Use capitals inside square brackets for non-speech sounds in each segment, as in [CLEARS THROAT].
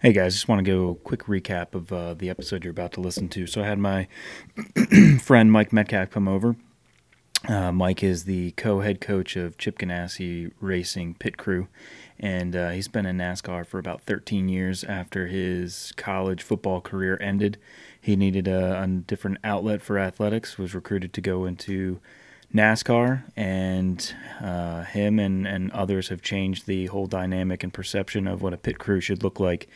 Hey guys, just want to go a quick recap of uh, the episode you're about to listen to. So I had my [CLEARS THROAT] friend Mike Metcalf come over. Uh, Mike is the co-head coach of Chip Ganassi Racing Pit Crew, and uh, he's been in NASCAR for about 13 years. After his college football career ended, he needed a, a different outlet for athletics. Was recruited to go into NASCAR, and uh, him and, and others have changed the whole dynamic and perception of what a pit crew should look like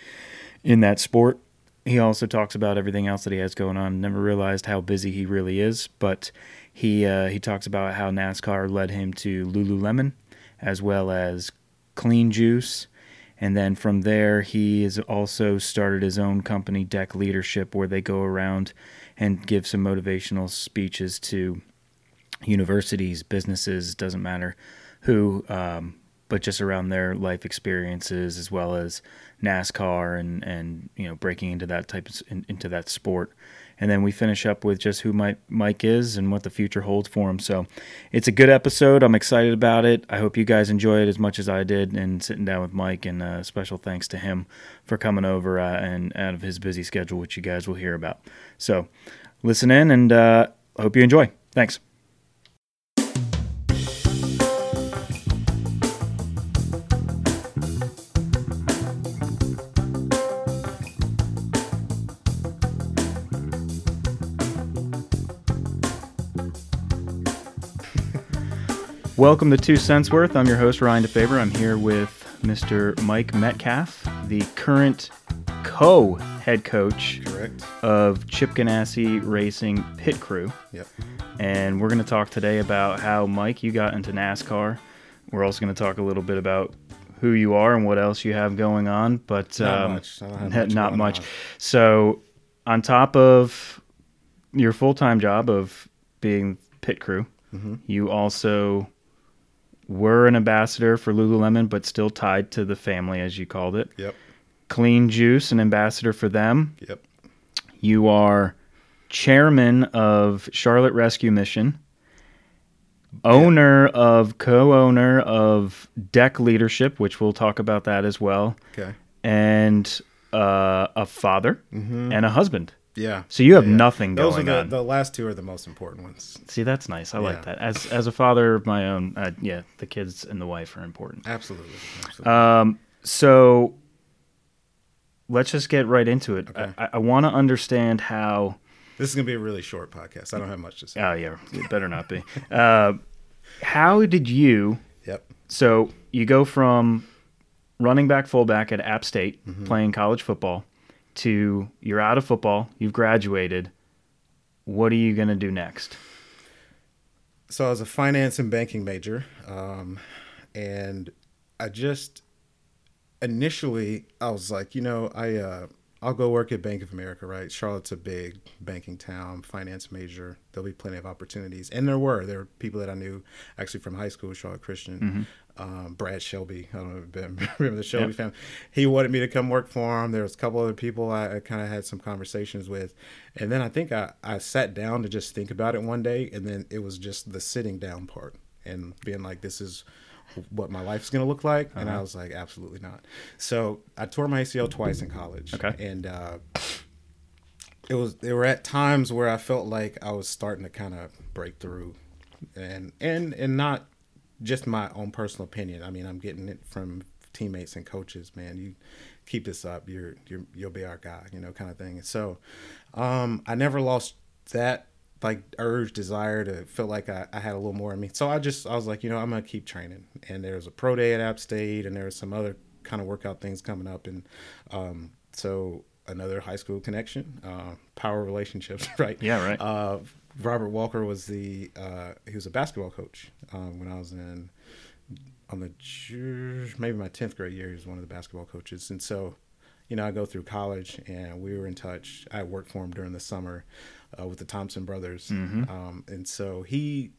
in that sport. He also talks about everything else that he has going on. Never realized how busy he really is, but he uh, he talks about how NASCAR led him to Lululemon, as well as Clean Juice, and then from there he has also started his own company, Deck Leadership, where they go around and give some motivational speeches to universities, businesses, doesn't matter who, um, but just around their life experiences as well as NASCAR and and you know breaking into that type of, in, into that sport. And then we finish up with just who Mike, Mike is and what the future holds for him. So it's a good episode. I'm excited about it. I hope you guys enjoy it as much as I did and sitting down with Mike. And uh, special thanks to him for coming over uh, and out of his busy schedule, which you guys will hear about. So listen in and uh, hope you enjoy. Thanks. Welcome to Two Cents Worth. I'm your host, Ryan DeFaber. I'm here with Mr. Mike Metcalf, the current co head coach Correct. of Chip Ganassi Racing Pit Crew. Yep. And we're going to talk today about how, Mike, you got into NASCAR. We're also going to talk a little bit about who you are and what else you have going on. But Not um, much. I don't have [LAUGHS] much not much. on. So, on top of your full time job of being pit crew, Mm-hmm. you also were an ambassador for Lululemon, but still tied to the family, as you called it. Yep. Clean Juice, an ambassador for them. Yep. You are chairman of Charlotte Rescue Mission, owner of co-owner of Deck Leadership, which we'll talk about that as well, Okay. and uh, a father and a husband. Yeah. So you have Yeah. nothing Those going are the, on. the last two are the most important ones. See, that's nice. I like that. As as a father of my own, uh, yeah, the kids and the wife are important. Absolutely. Absolutely. Um, so let's just get right into it. Okay. I, I want to understand how. this is gonna be a really short podcast. I don't have much to say. Oh yeah, it better not be. Uh, how did you? Yep. So you go from running back, fullback at App State, Mm-hmm. playing college football, to you're out of football, you've graduated. What are you gonna do next? So I was a finance and banking major, um, and I just initially I was like, you know, I uh, I'll go work at Bank of America, right? Charlotte's a big banking town, finance major. There'll be plenty of opportunities, and there were there were people that I knew actually from high school, Charlotte Christian. Um, Brad Shelby, I don't know if you [LAUGHS] remember the Shelby Yep. family. He wanted me to come work for him. There was a couple other people I, I kind of had some conversations with, and then I think I, I sat down to just think about it one day, and then it was just the sitting down part and being like, this is what my life's gonna look like, and I was like, absolutely not. So I tore my ACL twice in college, Okay. and uh, it was there were at times where I felt like I was starting to kind of break through, and and and not just my own personal opinion. I mean, I'm getting it from teammates and coaches. Man, you keep this up, you're you're you'll be our guy, you know, kind of thing. So, um, I never lost that like urge, desire to feel like I, I had a little more in me. So I just I was like, you know, I'm gonna keep training. And there was a pro day at App State, and there was some other kind of workout things coming up, and um, so another high school connection, uh, power relationships, [LAUGHS] right? Yeah, right. Uh, Robert Walker was the uh, he was a basketball coach um, when I was in on the maybe my tenth grade year. He was one of the basketball coaches, and so you know I go through college and we were in touch. I worked for him during the summer uh, with the Thompson brothers, um, and so he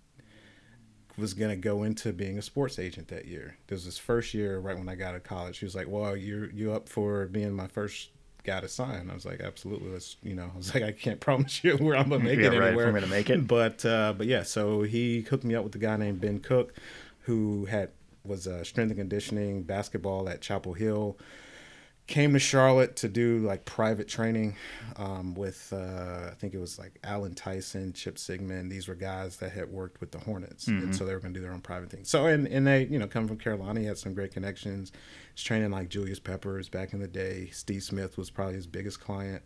was gonna go into being a sports agent that year. This was his first year, right when I got out of college. He was like, "Well, you're you up for being my first guy a sign?" I was like, "Absolutely." Let's, you know, [LAUGHS] I was like, "I can't [LAUGHS] promise you where I'm gonna make Yeah, it right, anywhere." I'm gonna make it. But uh, but yeah, so he hooked me up with a guy named Ben Cook, who had was uh, strength and conditioning basketball at Chapel Hill came to Charlotte to do like private training um, with uh, I think it was like Alan Tyson, Chip Sigmon. These were guys that had worked with the Hornets, Mm-hmm. and so they were going to do their own private thing. So and and they you know come from Carolina, he had some great connections. He's training like Julius Peppers back in the day. Steve Smith was probably his biggest client.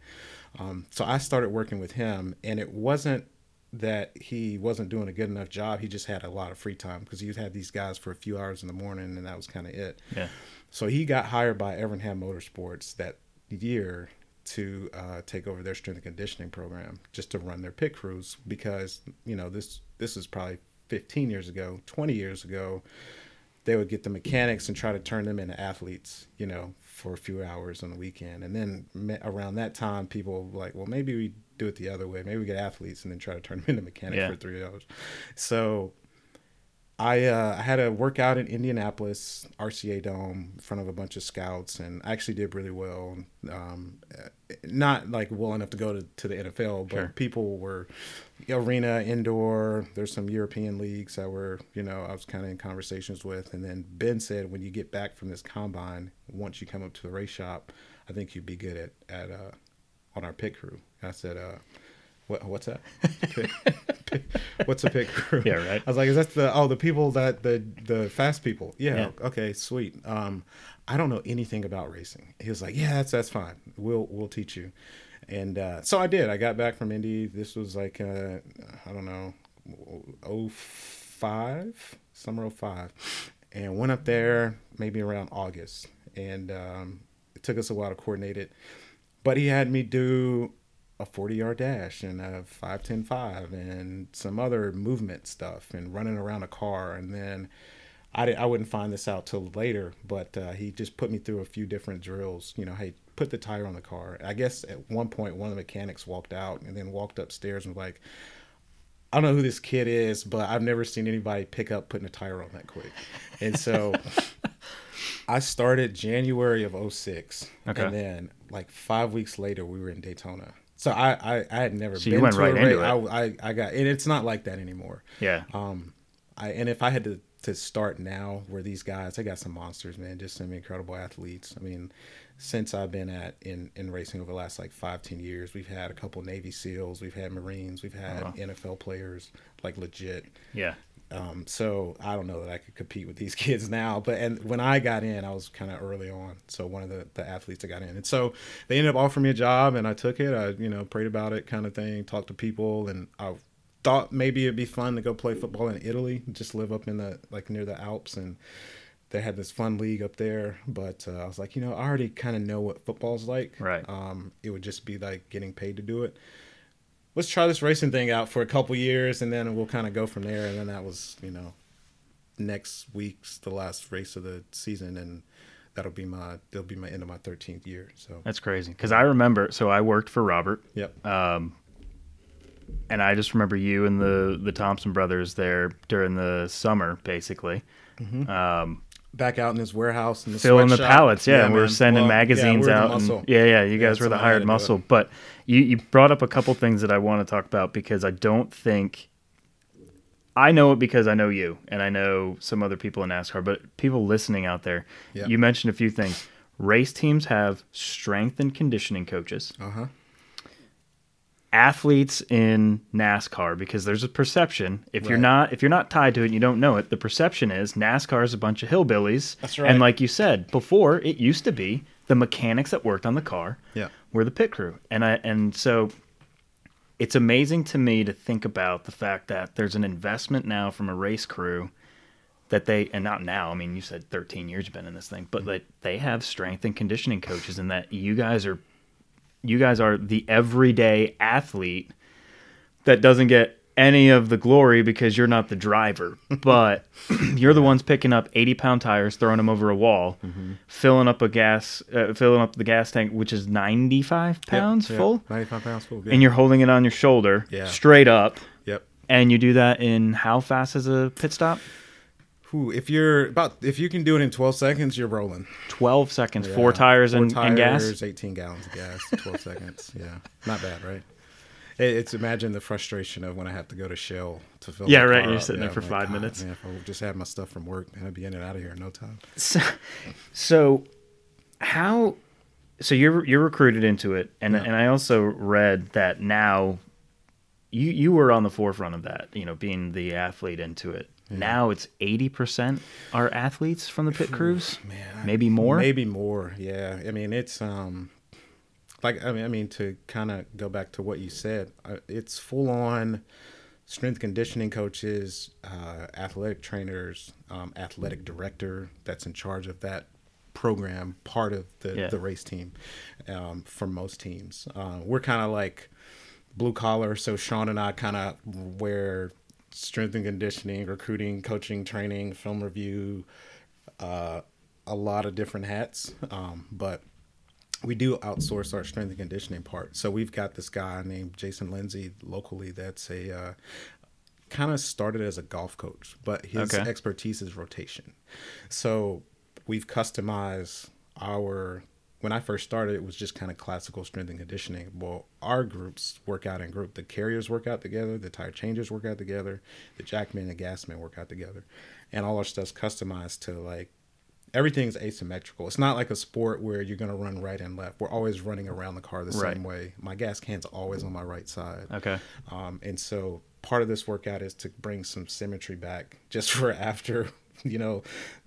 Um, so I started working with him, and it wasn't that he wasn't doing a good enough job. He just had a lot of free time because he had these guys for a few hours in the morning, and that was kind of it. Yeah. So he got hired by Evernham Motorsports that year to uh, take over their strength and conditioning program, just to run their pit crews. Because you know this this is probably 15 years ago, 20 years ago. They would get the mechanics and try to turn them into athletes, you know, for a few hours on the weekend. And then around that time, people were like, well, maybe we do it the other way. Maybe we get athletes and then try to turn them into mechanics Yeah. for three hours. So I uh, I had a workout in Indianapolis RCA Dome in front of a bunch of scouts, and I actually did really well. Um, uh, not like well enough to go to, to the NFL, but Sure. people were arena, indoor. There's some European leagues that were you know I was kind of in conversations with, and then Ben said when you get back from this combine, once you come up to the race shop, I think you'd be good at at uh, on our pit crew. I said, uh, what, what's that? [LAUGHS] what's a pit crew? Yeah, right. I was like, is that the oh the people that the the fast people? Yeah, Yeah. okay, sweet. Um, I don't know anything about racing. He was like, yeah, that's that's fine. We'll we'll teach you. And uh, so I did. I got back from Indy. This was like uh, I don't know, oh five, summer oh five, and went up there maybe around August. And um, it took us a while to coordinate it, but he had me do a 40 yard dash and a 5 10 5 and some other movement stuff and running around a car and then I, di- I wouldn't find this out till later but uh, he just put me through a few different drills you know hey put the tire on the car i guess at one point one of the mechanics walked out and then walked upstairs and was like I don't know who this kid is, but I've never seen anybody pick up putting a tire on that quick. And so [LAUGHS] I started January of 06. Okay. And then like five weeks later, we were in Daytona. So I, I, I had never So you been went to right a into race. I, I, I got, and it's not like that anymore. Yeah. Um, I and if I had to to start now, where these guys, they got some monsters, man, just some incredible athletes. I mean, since I've been at in in racing over the last like five ten years, we've had a couple Navy SEALs, we've had Marines, we've had wow. NFL players, like legit. Yeah. Um, so I don't know that I could compete with these [LAUGHS] kids now, but and when I got in, I was kind of early on. So one of the, the athletes that got in, and so they ended up offering me a job, and I took it. I you know prayed about it, kind of thing, talked to people, and I thought maybe it'd be fun to go play football in Italy, just live up in the like near the Alps, and they had this fun league up there. But uh, I was like, you know, I already kind of know what football's like. Right. Um, it would just be like getting paid to do it let's try this racing thing out for a couple years and then we'll kind of go from there. And then that was you know next week's the last race of the season and that'll be my that'll be my end of my 13th year so. That's crazy. Because I remember, so I worked for Robert, yep. Um, and I just remember you and the the Thompson brothers there during the summer, basically. Um, back out in this warehouse and the filling the pallets, yeah, and we were sending Well, yeah, magazines we were out. and, yeah, yeah, you Yeah, guys were the hired muscle. But you, you brought up a couple things that I want to talk about because I don't think I know it because I know you and I know some other people in NASCAR, but people listening out there, you mentioned a few things. Race teams have strength and conditioning coaches. uh-huh Athletes in NASCAR, because there's a perception. If you're not if you're not tied to it and you don't know it, the perception is NASCAR is a bunch of hillbillies. That's right. And like you said before, it used to be the mechanics that worked on the car yeah were the pit crew. And I and so it's amazing to me to think about the fact that there's an investment now from a race crew that they and not now, I mean you said 13 years you've been in this thing, but mm-hmm. that they have strength and conditioning coaches and that you guys are you guys are the everyday athlete that doesn't get any of the glory because you're not the driver, [LAUGHS] but [CLEARS THROAT] you're the ones picking up 80 pound tires, throwing them over a wall, filling up a gas, uh, filling up the gas tank, which is 95 pounds Yep, yep. full, 95 pounds full yeah. and you're holding it on your shoulder Yeah. straight up. yep And you do that in how fast is a pit stop? Whew, if you're about if you can do it in 12 seconds you're rolling 12 seconds, Yeah. four tires, Four and, and gas. tires, 18 gallons of gas 12 [LAUGHS] seconds yeah not bad right It's imagine the frustration of when I have to go to Shell to fill. Yeah, right, you're sitting there I'm for five "God, minutes." Man, if I just had my stuff from work, man, I'd be in and out of here in no time. So, so how so you're you're recruited into it, and Yeah. and I also read that now you you were on the forefront of that, you know, being the athlete into it. Now it's eighty percent are athletes from the pit crews, Man, maybe more. Maybe more. Yeah. I mean, it's um, like I mean, I mean to kind of go back to what you said, uh, it's full on strength conditioning coaches, uh, athletic trainers, um, athletic director that's in charge of that program, part of the Yeah. the race team. Um, for most teams, uh, we're kind of like blue collar. So Sean and I kind of wear strength and conditioning, recruiting, coaching, training, film review, uh, a lot of different hats. Um, but we do outsource our strength and conditioning part. So we've got this guy named Jason Lindsay locally that's a uh, kind of started as a golf coach, but his Okay. expertise is rotation. So we've customized our when I first started, it was just kind of classical strength and conditioning. Well, our groups work out in group. The carriers work out together. The tire changers work out together. The jackmen and the gasmen work out together, and all our stuff's customized to like everything's asymmetrical. It's not like a sport where you're going to run right and left. We're always running around the car the Right. same way. My gas can's always on my right side. Okay. Um, and so part of this workout is to bring some symmetry back just [LAUGHS] for after, you know,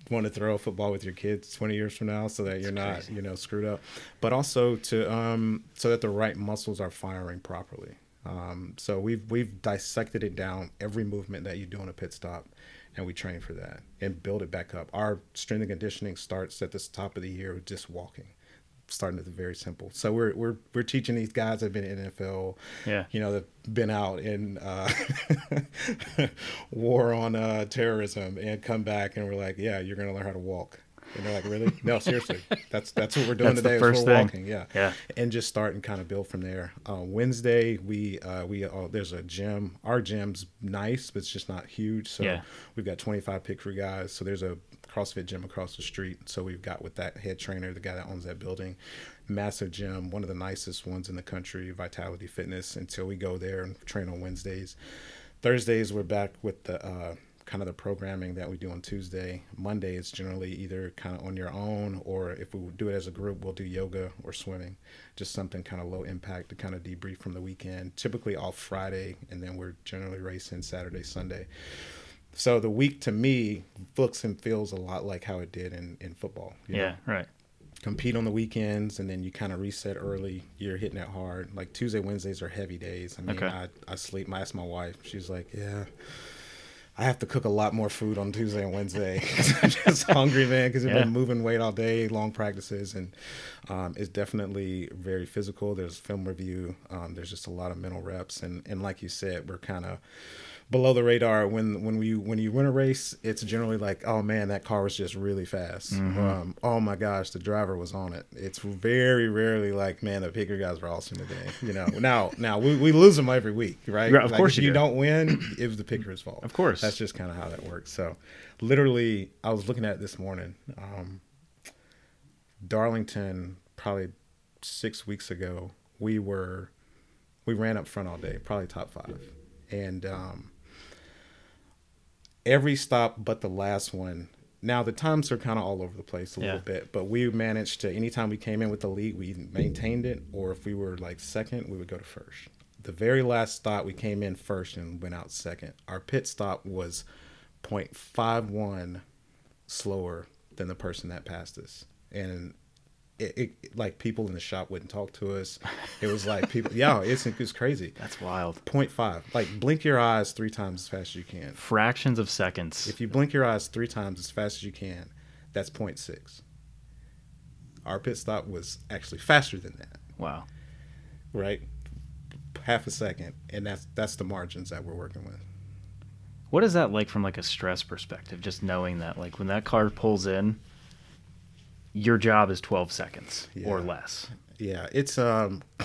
want to throw a football with your kids 20 years from now so that you're not, crazy. you know, screwed up, but also to, um, so that the right muscles are firing properly. Um, so we've, we've dissected it down every movement that you do on a pit stop and we train for that and build it back up. Our strength and conditioning starts at the top of the year with just walking starting at the very simple. So we're we're we're teaching these guys that have been in NFL, Yeah. you know, that have been out in uh, [LAUGHS] war on uh, terrorism and come back and we're like, yeah, you're gonna learn how to walk. And they're like, really? No, seriously. That's that's what we're doing That's today. is first we're thing. walking, yeah, Yeah. and just start and kind of build from there. Uh, Wednesday, we uh, we uh, there's a gym. Our gym's nice, but it's just not huge. So Yeah. we've got 25 pit crew guys. So there's a CrossFit gym across the street. So we've got with that head trainer, the guy that owns that building, massive gym, one of the nicest ones in the country, Vitality Fitness. Until we go there and train on Wednesdays. Thursdays we're back with the uh, kind of the programming that we do on Tuesday. Monday is generally either kind of on your own, or if we do it as a group, we'll do yoga or swimming, just something kind of low impact to kind of debrief from the weekend. Typically off Friday, and then we're generally racing Saturday, Sunday. So the week to me looks and feels a lot like how it did in, in football. you know? Yeah. Right. compete on the weekends and then you kind of reset early. You're hitting it hard. Like Tuesday, Wednesdays are heavy days. I mean, Okay. I, I sleep. I asked my wife. She's like, yeah. I have to cook a lot more food on Tuesday and Wednesday. [LAUGHS] I'm just hungry, man, because I've Yeah. been moving weight all day, long practices, and um, it's definitely very physical. There's film review. Um, there's just a lot of mental reps, and and like you said, we're kind of below the radar when when we when you win a race it's generally like oh man that car was just really fast um, oh my gosh the driver was on it it's very rarely like man the picker guys were awesome today you know now now we, we lose them every week right of Like, course if you you do. don't win it was the picker's fault Of course. that's just kind of how that works so literally i was looking at it this morning um, darlington probably six weeks ago we were we ran up front all day probably top five and um, every stop but the last one. Now the times are kind of all over the place a Yeah. little bit, but we managed to. Anytime we came in with the lead, we maintained it, or if we were like second, we would go to first. The very last stop, we came in first and went out second. Our pit stop was 0.51 slower than the person that passed us, and it, it like people in the shop wouldn't talk to us. It was like people, [LAUGHS] yeah, it's it's crazy. That's wild. 0.5. Like blink your eyes three times as fast as you can. Fractions of seconds. If you blink your eyes three times as fast as you can, that's 0.6. Our pit stop was actually faster than that, wow. right? Half a second, and that's that's the margins that we're working with. What is that like from like a stress perspective? Just knowing that like when that car pulls in, your job is 12 seconds or less. Yeah, it's um [SIGHS]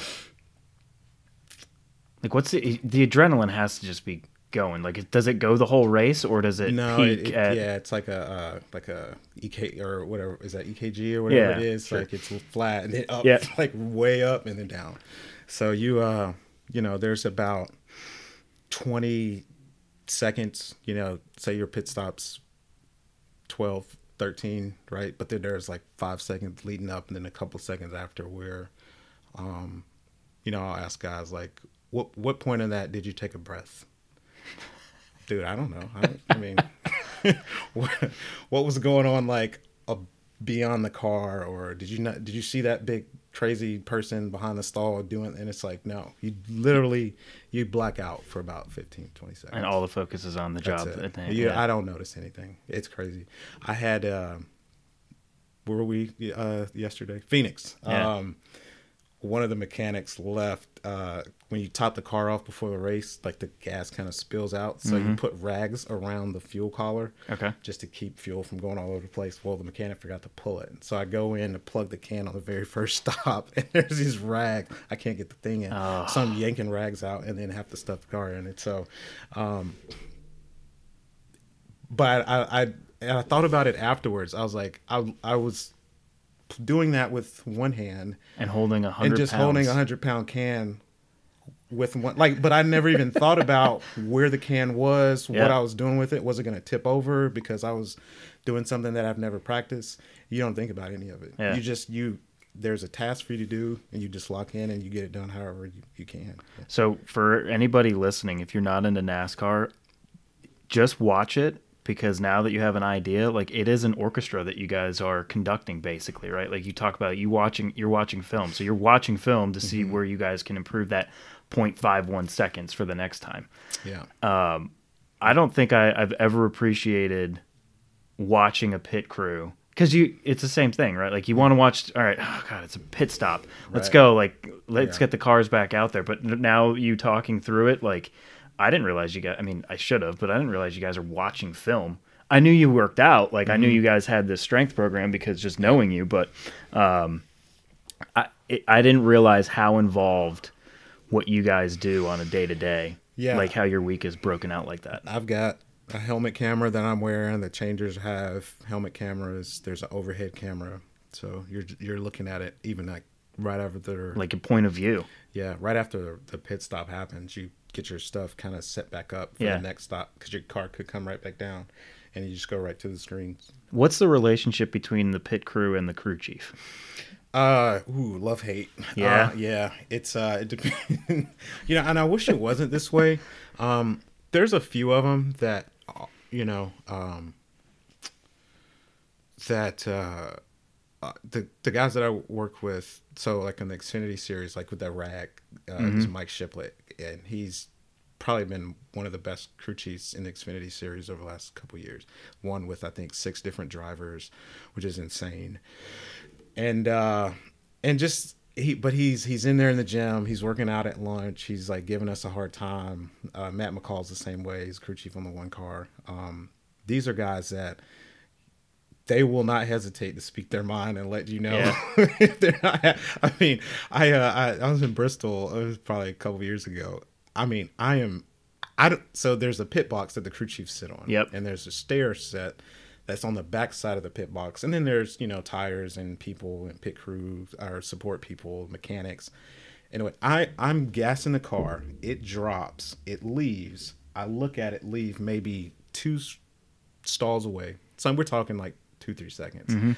Like what's the the adrenaline has to just be going. Like does it go the whole race or does it no, peak it, it- at yeah, it's like a uh, like a EK or whatever is that EKG or whatever Yeah, it is. sure. Like it's flat and then up, Yeah. [LAUGHS] like way up and then down. So you uh you know there's about twenty seconds. You know, say your pit stops 12, 13, right? But then there's like five seconds leading up, and then a couple seconds after where, um, you know, I'll ask guys like, what what point in that did you take a breath? Dude, I don't know. I, I mean, [LAUGHS] what, what was going on like a, beyond the car, or did you not? Did you see that big crazy person behind the stall doing? And it's like, no, you literally you black out for about 15, 20 seconds, And all the focus is on the job. that's it. at hand. Yeah, Yeah. I don't notice anything. It's crazy. I had uh, where were we uh, yesterday? Phoenix. Yeah. Um, one of the mechanics left uh, when you top the car off before the race. Like the gas kind of spills out, so Mm-hmm. you put rags around the fuel collar. Okay. Just to keep fuel from going all over the place. Well, the mechanic forgot to pull it, so I go in to plug the can on the very [LAUGHS] first stop, [LAUGHS] and there's these rags. I can't get the thing in, Oh. so I'm yanking rags out, and then have to stuff the car in it. So, um, but I, I and I thought about it afterwards. I was like, I I was doing that with one hand And holding a hundred and just pounds. holding a hundred pound can with one like but I never even thought about where the can was, what I was doing with it. Was it gonna tip over because I was doing something that I've never practiced? You don't think about any of it. Yeah. You just you there's a task for you to do and you just lock in and you get it done however you, you can. So for anybody listening, if you're not into NASCAR, just watch it because now that you have an idea, like it is an orchestra that you guys are conducting basically, right? Like you talk about you watching you're watching film. So you're watching film to see mm-hmm. where you guys can improve that 0.51 seconds for the next time. Yeah. I don't think I, I've ever appreciated watching a pit crew because you it's the same thing, right? Like you want to watch. All right, oh god, it's a pit stop. Let's Right. go. Like let's Yeah. get the cars back out there. But now you talking through it, like I didn't realize you guys. I mean, I should have, but I didn't realize you guys are watching film. I knew you worked out. Like I knew you guys had this strength program because just knowing you, but um, I it, I didn't realize how involved what you guys do on a day to day. Yeah. like how your week is broken out like that. I've got a helmet camera that I'm wearing. The changers have helmet cameras. There's an overhead camera, so you're you're looking at it even like right after the like a point of view. yeah right after the pit stop happens. You get your stuff kind of set back up for Yeah. the next stop because your car could come right back down, and you just go right to the screens. What's the relationship between the pit crew and the crew chief? Uh, ooh, love hate. Yeah? uh, yeah. It's uh, it depends. [LAUGHS] you know, and I wish it wasn't this way. Um, there's a few of them that, uh, you know, um, that uh, uh, the the guys that I work with. So like in the Xfinity series, like with that rag, uh, is Mike Shiplett, and he's probably been one of the best crew chiefs in the Xfinity series over the last couple years. One with I think six different drivers, which is insane and uh and just he but he's he's in there in the gym. He's working out at lunch. He's like giving us a hard time. Uh matt mccall's the same way. He's crew chief on the one car. Um these are guys that they will not hesitate to speak their mind and let you know. Yeah. [LAUGHS] if they're not i mean i uh I, I was in bristol it was probably a couple years ago. I mean i am i don't so there's a pit box that the crew chiefs sit on. Yep. and there's a stair set that's on the back side of the pit box. And then there's you know tires and people and pit crew or support people mechanics. Anyway i i'm gassing the car. It drops. It leaves. I look at it leave maybe two stalls away. So we're talking like two three seconds. Mm-hmm.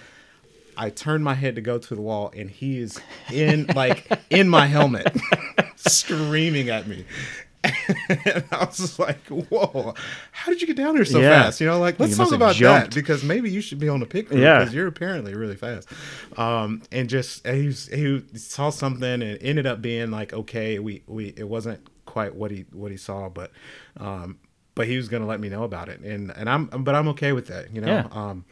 I turn my head to go to the wall and he is in like in my helmet [LAUGHS] screaming at me [LAUGHS] and I was just like, "Whoa, how did you get down there so Yeah. fast?" You know, like let's You talk about jumped. that because maybe you should be on the pit crew Yeah. because you're apparently really fast. Um, and just and he, was, he saw something and ended up being like, okay, we we it wasn't quite what he what he saw, but um, but he was gonna let me know about it, and and I'm but I'm okay with that, you know. Yeah. Um,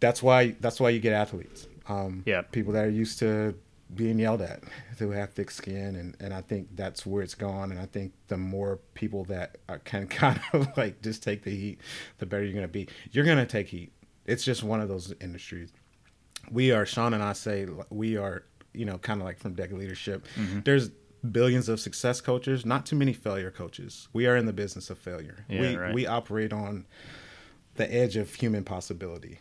that's why that's why you get athletes. Um, Yeah. people that are used to being yelled at who have thick skin and, and I think that's where it's gone and I think the more people that are, can [LAUGHS] kind of like just take the heat the better you're gonna be. You're gonna take heat. It's just one of those industries. We are Sean and I say we are you know kind of like from Deck Leadership. Mm-hmm. There's billions of success coaches not too many failure coaches. We are in the business of failure. Yeah, we right. we operate on the edge of human possibility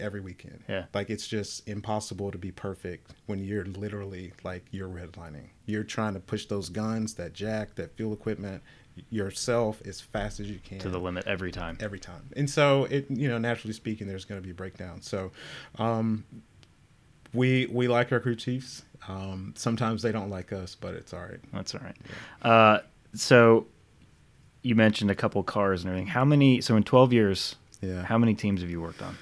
every weekend. Yeah. Like it's just impossible to be perfect when you're literally like you're redlining. You're trying to push those guns, that jack, that fuel equipment yourself as fast as you can to the limit every time. every time. And so it you know, naturally speaking there's going to be breakdowns. So um we we like our crew chiefs. Um sometimes they don't like us, but it's all right. That's all right. Uh, so you mentioned a couple cars and everything. How many? So in 12 years, Yeah. how many teams have you worked on?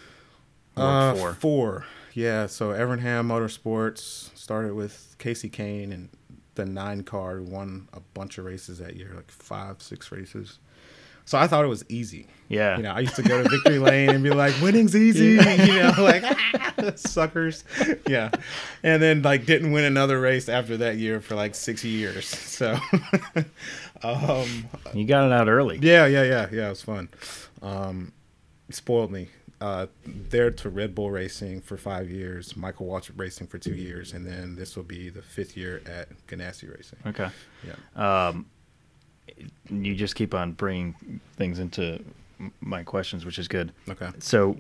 Uh, for? four. Yeah. So Evernham Motorsports started with Kasey Kahne and the nine car won a bunch of races that year, like five, six races. So I thought it was easy. Yeah. You know, I used to go to victory [LAUGHS] lane and be like, "Winning's easy," [LAUGHS] you know, like "Ah, [LAUGHS] suckers. Yeah, and then like didn't win another race after that year for like six years. So, um, You got it out early. yeah, yeah, yeah, yeah. It was fun. Um, spoiled me. Uh, there to Red Bull Racing for five years, Michael Waltrip Racing for two years, and then this will be the fifth year at Ganassi Racing. Okay. Yeah. Um, you just keep on bringing things into my questions, which is good. Okay. So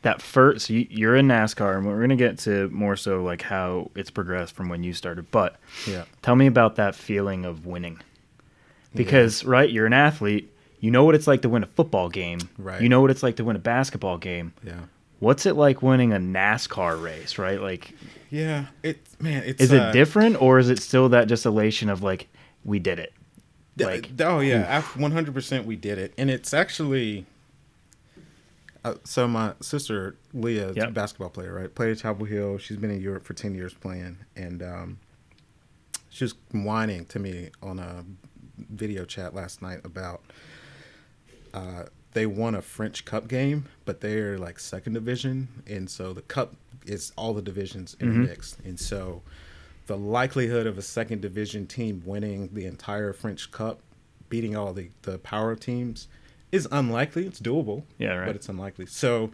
that first, so you, you're in NASCAR, and we're gonna get to more so like how it's progressed from when you started. But Yeah. tell me about that feeling of winning, because right, you're an athlete. You know what it's like to win a football game. Right. You know what it's like to win a basketball game. Yeah. What's it like winning a NASCAR race? Right. Like, Yeah. It man. It's is it uh, different, or is it still that just elation of like we did it? Like, oh yeah, one hundred percent we did it, and it's actually. Uh, so my sister Leah, Yep. basketball player, right? Played at Chapel Hill. She's been in Europe for ten years playing, and um, she was whining to me on a video chat last night about uh, they won a French Cup game, but they're like second division, and so the Cup is all the divisions intermixed, and so the likelihood of a second division team winning the entire French Cup, beating all the the power teams, is unlikely. It's doable, Yeah, right. but it's unlikely. So,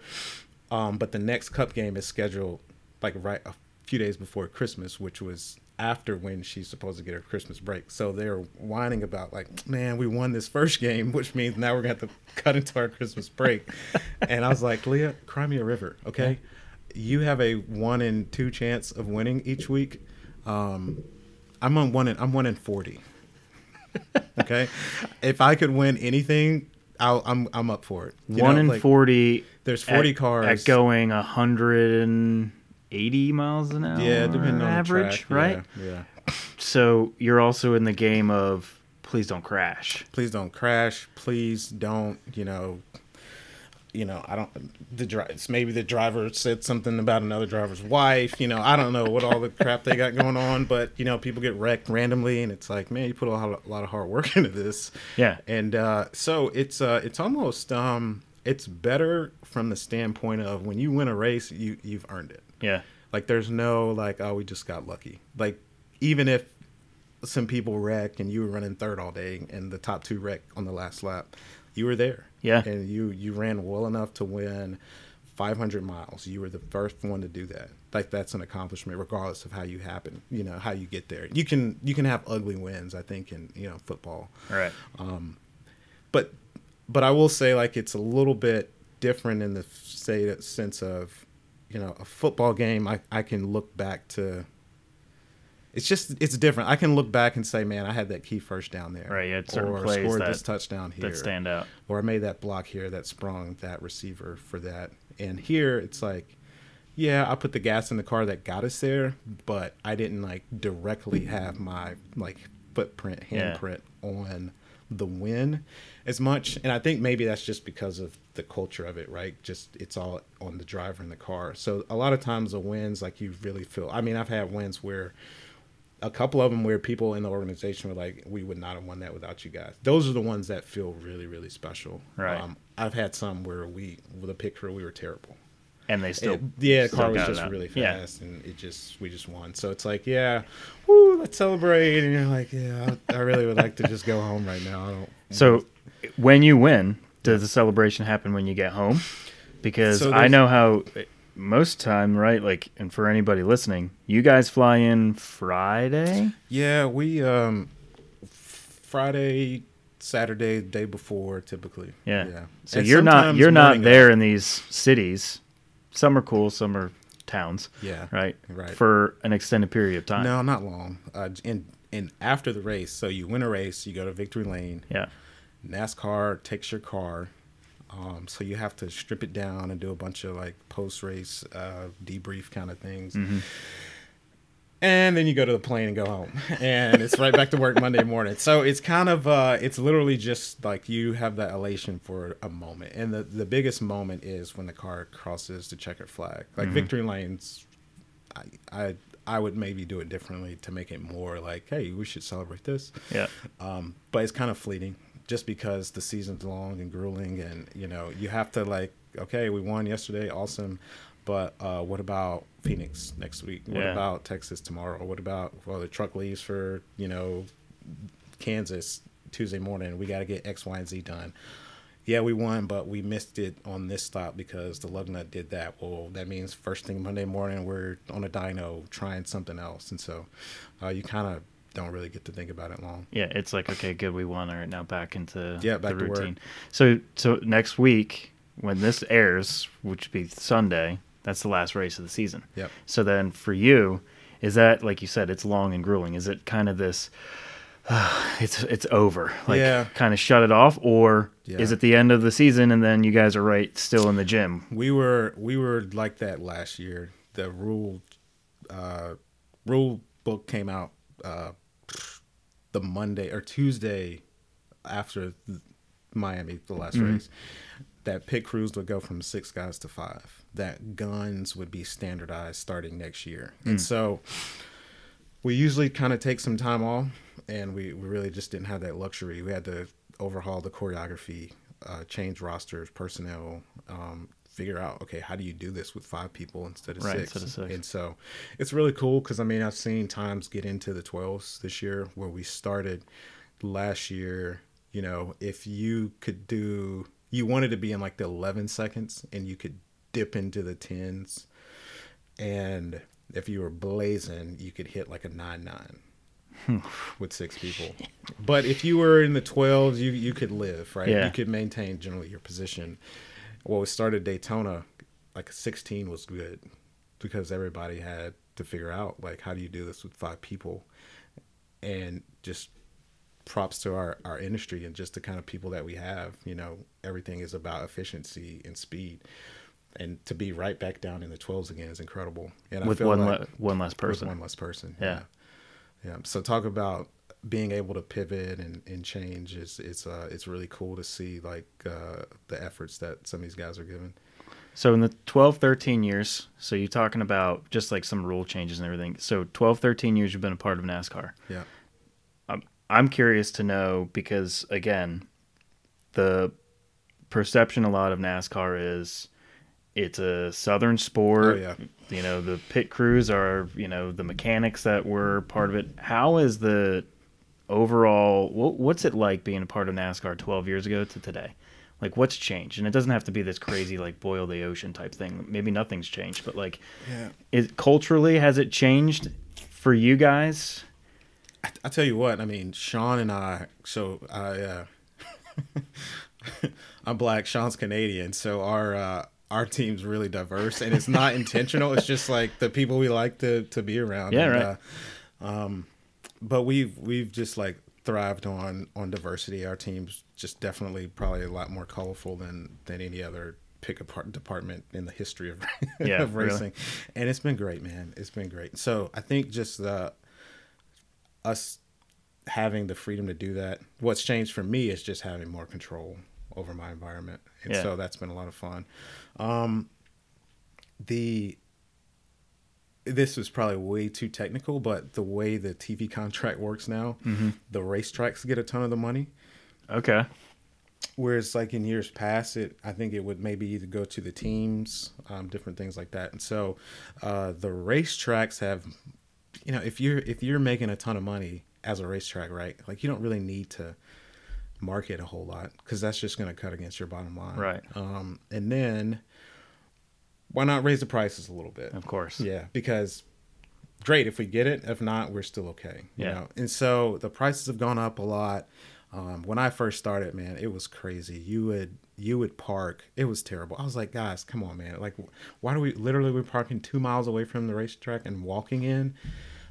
um, but the next Cup game is scheduled like right a few days before Christmas, which was after when she's supposed to get her Christmas break. So they're whining about like, man, we won this first game, [LAUGHS] which means now we're gonna have to cut into our Christmas break. [LAUGHS] and I was like, Leah, cry me a river, okay? You have a one in two chance of winning each week. Um, I'm on one in I'm one in forty. [LAUGHS] okay, if I could win anything, I'll, I'm I'm up for it. You One know, in like, forty. There's 40 at, cars. at going hundred and eighty miles an hour. Yeah, depending on average, the track. right? Yeah, yeah. So you're also in the game of please don't crash. Please don't crash. Please don't. You know. You know, I don't. The dri- maybe the driver said something about another driver's wife. You know, I don't know what all the crap they got going on, but you know, people get wrecked randomly, and it's like, man, you put a lot, a lot of hard work [LAUGHS] into this. Yeah. and uh, so it's uh, it's almost um, it's better from the standpoint of when you win a race, you you've earned it. Yeah. Like there's no like, oh, we just got lucky. Like even if some people wreck and you were running third all day and the top two wreck on the last lap, you were there. Yeah. And you you ran well enough to win 500 miles. You were the first one to do that. Like that's an accomplishment, regardless of how you happen. You know how you get there. You can you can have ugly wins. I think in you know football All right. Um, but but I will say like it's a little bit different in the say sense of you know a football game I, I can look back to it's just it's different. I can look back and say man I had that key first down there. Right, had certain or plays scored that- this touchdown here. That stand out. or I made that block here that sprung that receiver for that. And here it's like yeah I put the gas in the car that got us there but I didn't like directly have my like footprint Yeah. handprint on the win as much and I think maybe that's just because of the culture of it right just it's all on the driver in the car so a lot of times the wins like you really feel I mean I've had wins where a couple of them where people in the organization were like, "We would not have won that without you guys." Those are the ones that feel really, really special. Right. Um, I've had some where we, with a picture, we were terrible. And they still It- yeah, the car was just really Yeah. fast, and it just we just won. So it's like, yeah, woo, let's celebrate. And you're like, yeah, I, I really would like to just go home right now. I don't. So when you win, does the celebration happen when you get home? Because So I know how most time, right? Like, and for anybody listening, you guys fly in Friday. yeah, we um, Friday, Saturday, day before, typically. Yeah. yeah. So And you're not you're not there in these cities some are cool, some are towns. Yeah. Right. Right. For an extended period of time. No, not long. Uh, and and after the race, so you win a race, you go to victory lane. Yeah. NASCAR takes your car, um, so you have to strip it down and do a bunch of like post race uh, debrief kind of things. Mm-hmm. And then you go to the plane and go home, and it's right back to work Monday morning. So it's kind of, uh, it's literally just like you have that elation for a moment, and the the biggest moment is when the car crosses the checkered flag. Like Mm-hmm. victory lanes, I, I I would maybe do it differently to make it more like, hey, we should celebrate this. Yeah. Um, but it's kind of fleeting just because the season's long and grueling and you know you have to like okay we won yesterday awesome but uh, what about phoenix next week? What Yeah. about texas tomorrow? What about well the truck leaves for you know kansas tuesday morning. We got to get x y and z done. Yeah we won but we missed it on this stop because the lug nut did that. Well that means first thing monday morning we're on a dyno trying something else. And so uh, you kind of don't really get to think about it long Yeah, it's like okay, good, we won. All right, now back into Yeah, back the to work. routine. So, so next week when this airs, which would be Sunday, that's the last race of the season. Yep. So then for you, is that like you said, it's long and grueling? Is it kind of this? [SIGHS] it's it's over. Like Yeah. kind of shut it off, or Yeah. is it the end of the season and then you guys are right still in the gym? We were we were like that last year. The rule uh, rule book came out uh, the Monday or Tuesday after Miami, the last race. That pit crews would go from six guys to five. That guns would be standardized starting next year, and so we usually kind of take some time off, and we, we really just didn't have that luxury. We had to overhaul the choreography, uh, change rosters, personnel, um, figure out okay, how do you do this with five people instead of Right, six? instead of six. And so it's really cool because I mean I've seen times get into the twelves this year where we started last year. You know, if you could do, you wanted to be in like the eleven seconds, and you could dip into the tens and if you were blazing, you could hit like a nine nine hmm. with six people. But if you were in the twelves, you you could live right. Yeah. You could maintain generally your position. Well, we started Daytona, like sixteen was good because everybody had to figure out like how do you do this with five people, and just props to our, our industry and just the kind of people that we have. You know, everything is about efficiency and speed. And to be right back down in the 12s again is incredible. And with I feel one like le- one less person. one less person. Yeah. yeah. Yeah. So talk about being able to pivot and, and change is it's uh it's really cool to see like uh the efforts that some of these guys are giving. So in the 12, 13 years, so you're talking about just like some rule changes and everything. So 12, 13 years you've been a part of NASCAR. Yeah. I'm curious to know because again, the perception a lot of NASCAR is it's a southern sport. Oh, yeah. You know, the pit crews are, you know, the mechanics that were part of it. How is the overall wh- what's it like being a part of NASCAR 12 years ago to today? Like what's changed? And it doesn't have to be this crazy like boil the ocean type thing. Maybe nothing's changed, but like Yeah. is culturally has it changed for you guys? I, I tell you what, I mean, Sean and I. So I, uh, [LAUGHS] I'm black. Sean's Canadian, so our uh, our team's really diverse, and it's not intentional. It's just like the people we like to to be around. Yeah, and, right. Uh, um, but we've we've just like thrived on on diversity. Our team's just definitely probably a lot more colorful than than any other pick apart department in the history of, [LAUGHS] Yeah, of really. racing. And it's been great, man. It's been great. So I think just the us having the freedom to do that. What's changed for me is just having more control over my environment, and Yeah. so that's been a lot of fun. Um, the this is probably way too technical, but the way the TV contract works now, the racetracks get a ton of the money. Okay. Whereas, like in years past, it I think it would maybe either go to the teams, um, different things like that. And so, uh, the racetracks have, you know, if you're if you're making a ton of money as a racetrack, right? Like you don't really need to market a whole lot because that's just going to cut against your bottom line, Right. Um, and then why not raise the prices a little bit? Of course. Yeah, because great if we get it. If not, we're still okay. You Yeah. know. And so the prices have gone up a lot. Um, when I first started, man, it was crazy. You would you would park. It was terrible. I was like, guys, come on, man. Like, why do we literally we're parking two miles away from the racetrack and walking in?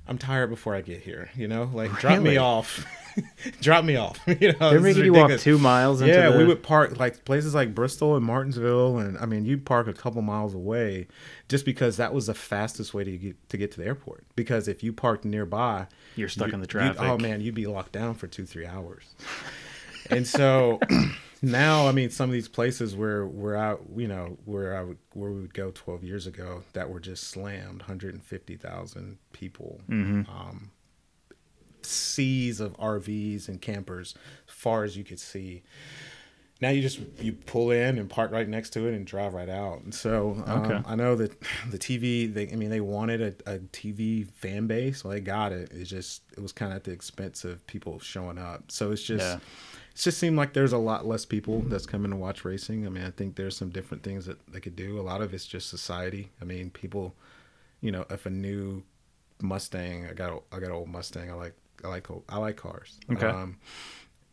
I'm tired before I get here. You know, like drop me off. [LAUGHS] drop me off. [LAUGHS] you know, They're making you walk two miles into Yeah, the... we would park like places like Bristol and Martinsville, and I mean, you'd park a couple miles away, just because that was the fastest way to get to get to the airport. Because if you parked nearby, You're stuck you- in the oh, traffic. Oh man, you'd be locked down for two three hours. and so [CLEARS THROAT] now, I mean, some of these places where where I you know where I would where we would go twelve years ago that were just slammed, hundred and fifty thousand people. Mhm. Um, seas of RVs and campers, as far as you could see. Now you just you pull in and park right next to it and drive right out. And so um, Okay. I know that [SIGHS] the TV, they, I mean, they wanted a, a TV fan base, so they got it. It's just it was kind of at the expense of people showing up. So it's just Yeah. It just seemed like there's a lot less people that's coming to watch racing. I mean, I think there's some different things that they could do. A lot of it's just society. I mean, people, you know, if a new Mustang, I got a- I got an old Mustang. I like I like I like cars. Okay. Um,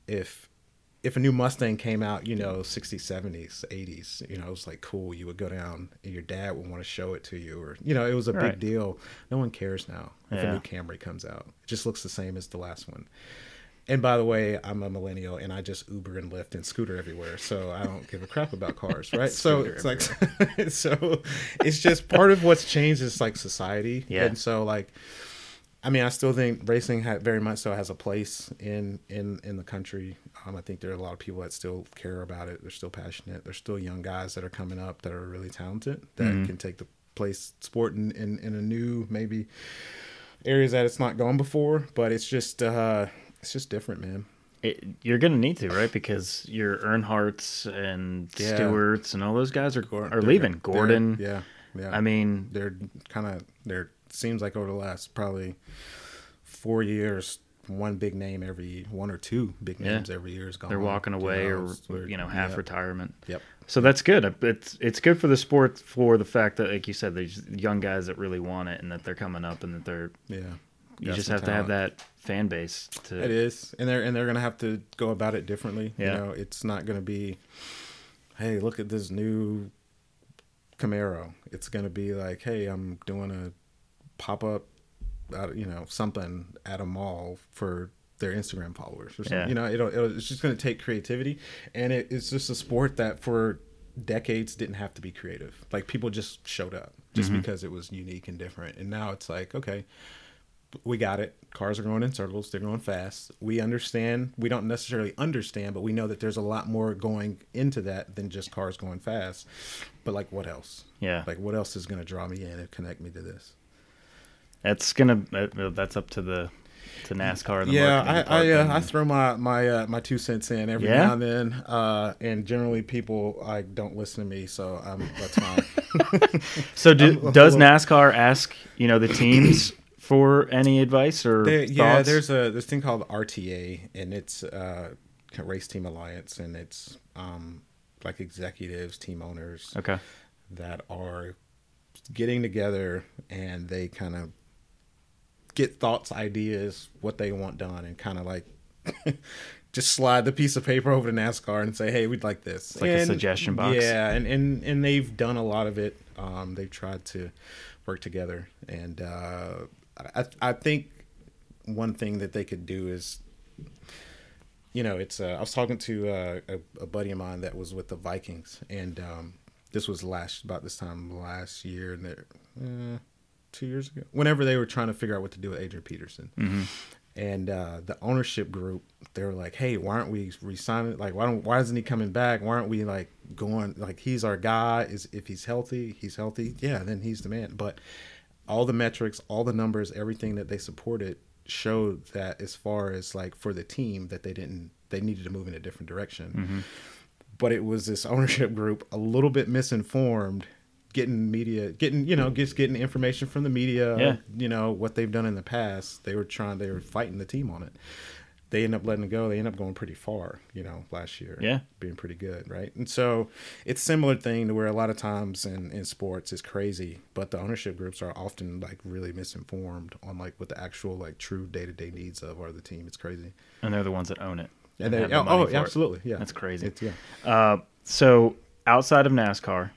if if a new Mustang came out, you know, 60s, 70s, 80s, you know, it was like cool. You would go down and your dad would want to show it to you or, you know, it was a Right. big deal. No one cares now if a new Camry comes out. It just looks the same as the last one. And by the way, I'm a millennial and I just Uber and Lyft and scooter everywhere. So I don't give a crap about cars, [LAUGHS] right? so it's like, [LAUGHS] so it's just part of what's changed is like society. Yeah. And so like, I mean, I still think racing ha- very much so has a place in in in the country. Um, I think there are a lot of people that still care about it. They're still passionate. There's still young guys that are coming up that are really talented that Mhm. can take the place sport in, in in a new maybe areas that it's not gone before. But it's just uh, it's just different, man. It, you're gonna need to, right? Because your Earnhardts and Yeah. Stewarts and all those guys are are leaving. Gordon. yeah, yeah. I mean, they're kind of they're seems like over the last probably four years one big name every one or two big Yeah. names every year is gone they're walking you away know, or it's- you know half yep, retirement. yep So that's good. Uh, it's it's good for the sport for the fact that, like you said, there's young guys that really want it and that they're coming up and that they're. yeah You Got just have to have that fan base to. it is and they're and they're gonna have to go about it differently Yeah. you know it's not gonna be hey look at this new camaro it's gonna be like hey i'm doing a pop-up uh, you know something at a mall for their instagram followers or something Yeah. you know it'll, it'll, it's just gonna take creativity and it, it's just a sport that for decades didn't have to be creative like people just showed up just Mhm. because it was unique and different and now it's like okay we got it. Cars are going in circles. They're going fast. We understand. We don't necessarily understand, but we know that there's a lot more going into that than just cars going fast. But like, what else? Yeah, Like, what else is going to draw me in and connect me to this? that's gonna. That's up to the to NASCAR. Yeah, I I, uh. I throw my my uh, my two cents in every Yeah? now and then, uh, and generally people like don't listen to me, so um, that's fine. [LAUGHS] So do, [LAUGHS] I'm does little- NASCAR ask you know the teams for any advice or There- yeah, there's a this thing called RTA, and it's uh, Race Team Alliance, and it's um, like executives, team owners okay. that are getting together, and they kind of get thoughts, ideas, what they want done, and kind of like. [LAUGHS] Just slide the piece of paper over to NASCAR and say, "Hey, we'd like this." It's like a suggestion box. Yeah, and, and and they've done a lot of it. Um, they've tried to work together, and uh, I I think one thing that they could do is, you know, it's. Uh, I was talking to uh, a, a buddy of mine that was with the Vikings, and um, this was last about this time last year, and uh, two years ago. Whenever they were trying to figure out what to do with Adrian Peterson, hmm and uh, the ownership group they were like hey why aren't we resigning? Like why don't why isn't he coming back? Why aren't we like going like he's our guy. Is if he's healthy he's healthy. Yeah then he's the man. But all the metrics all the numbers everything that they supported showed that as far as like for the team that they didn't they needed to move in a different direction. Hmm but it was this ownership group a little bit misinformed getting media getting you know just getting information from the media Yeah. you know what they've done in the past. They were trying they were fighting the team on it they end up letting go they end up going pretty far you know last year Yeah. being pretty good right and so it's a similar thing to where a lot of times in, in sports is crazy but the ownership groups are often like really misinformed on like what the actual like true day-to-day needs of are the team it's crazy And they're the ones that own it. and they the oh, oh it. absolutely yeah That's crazy. it's yeah Uh, So outside of NASCAR,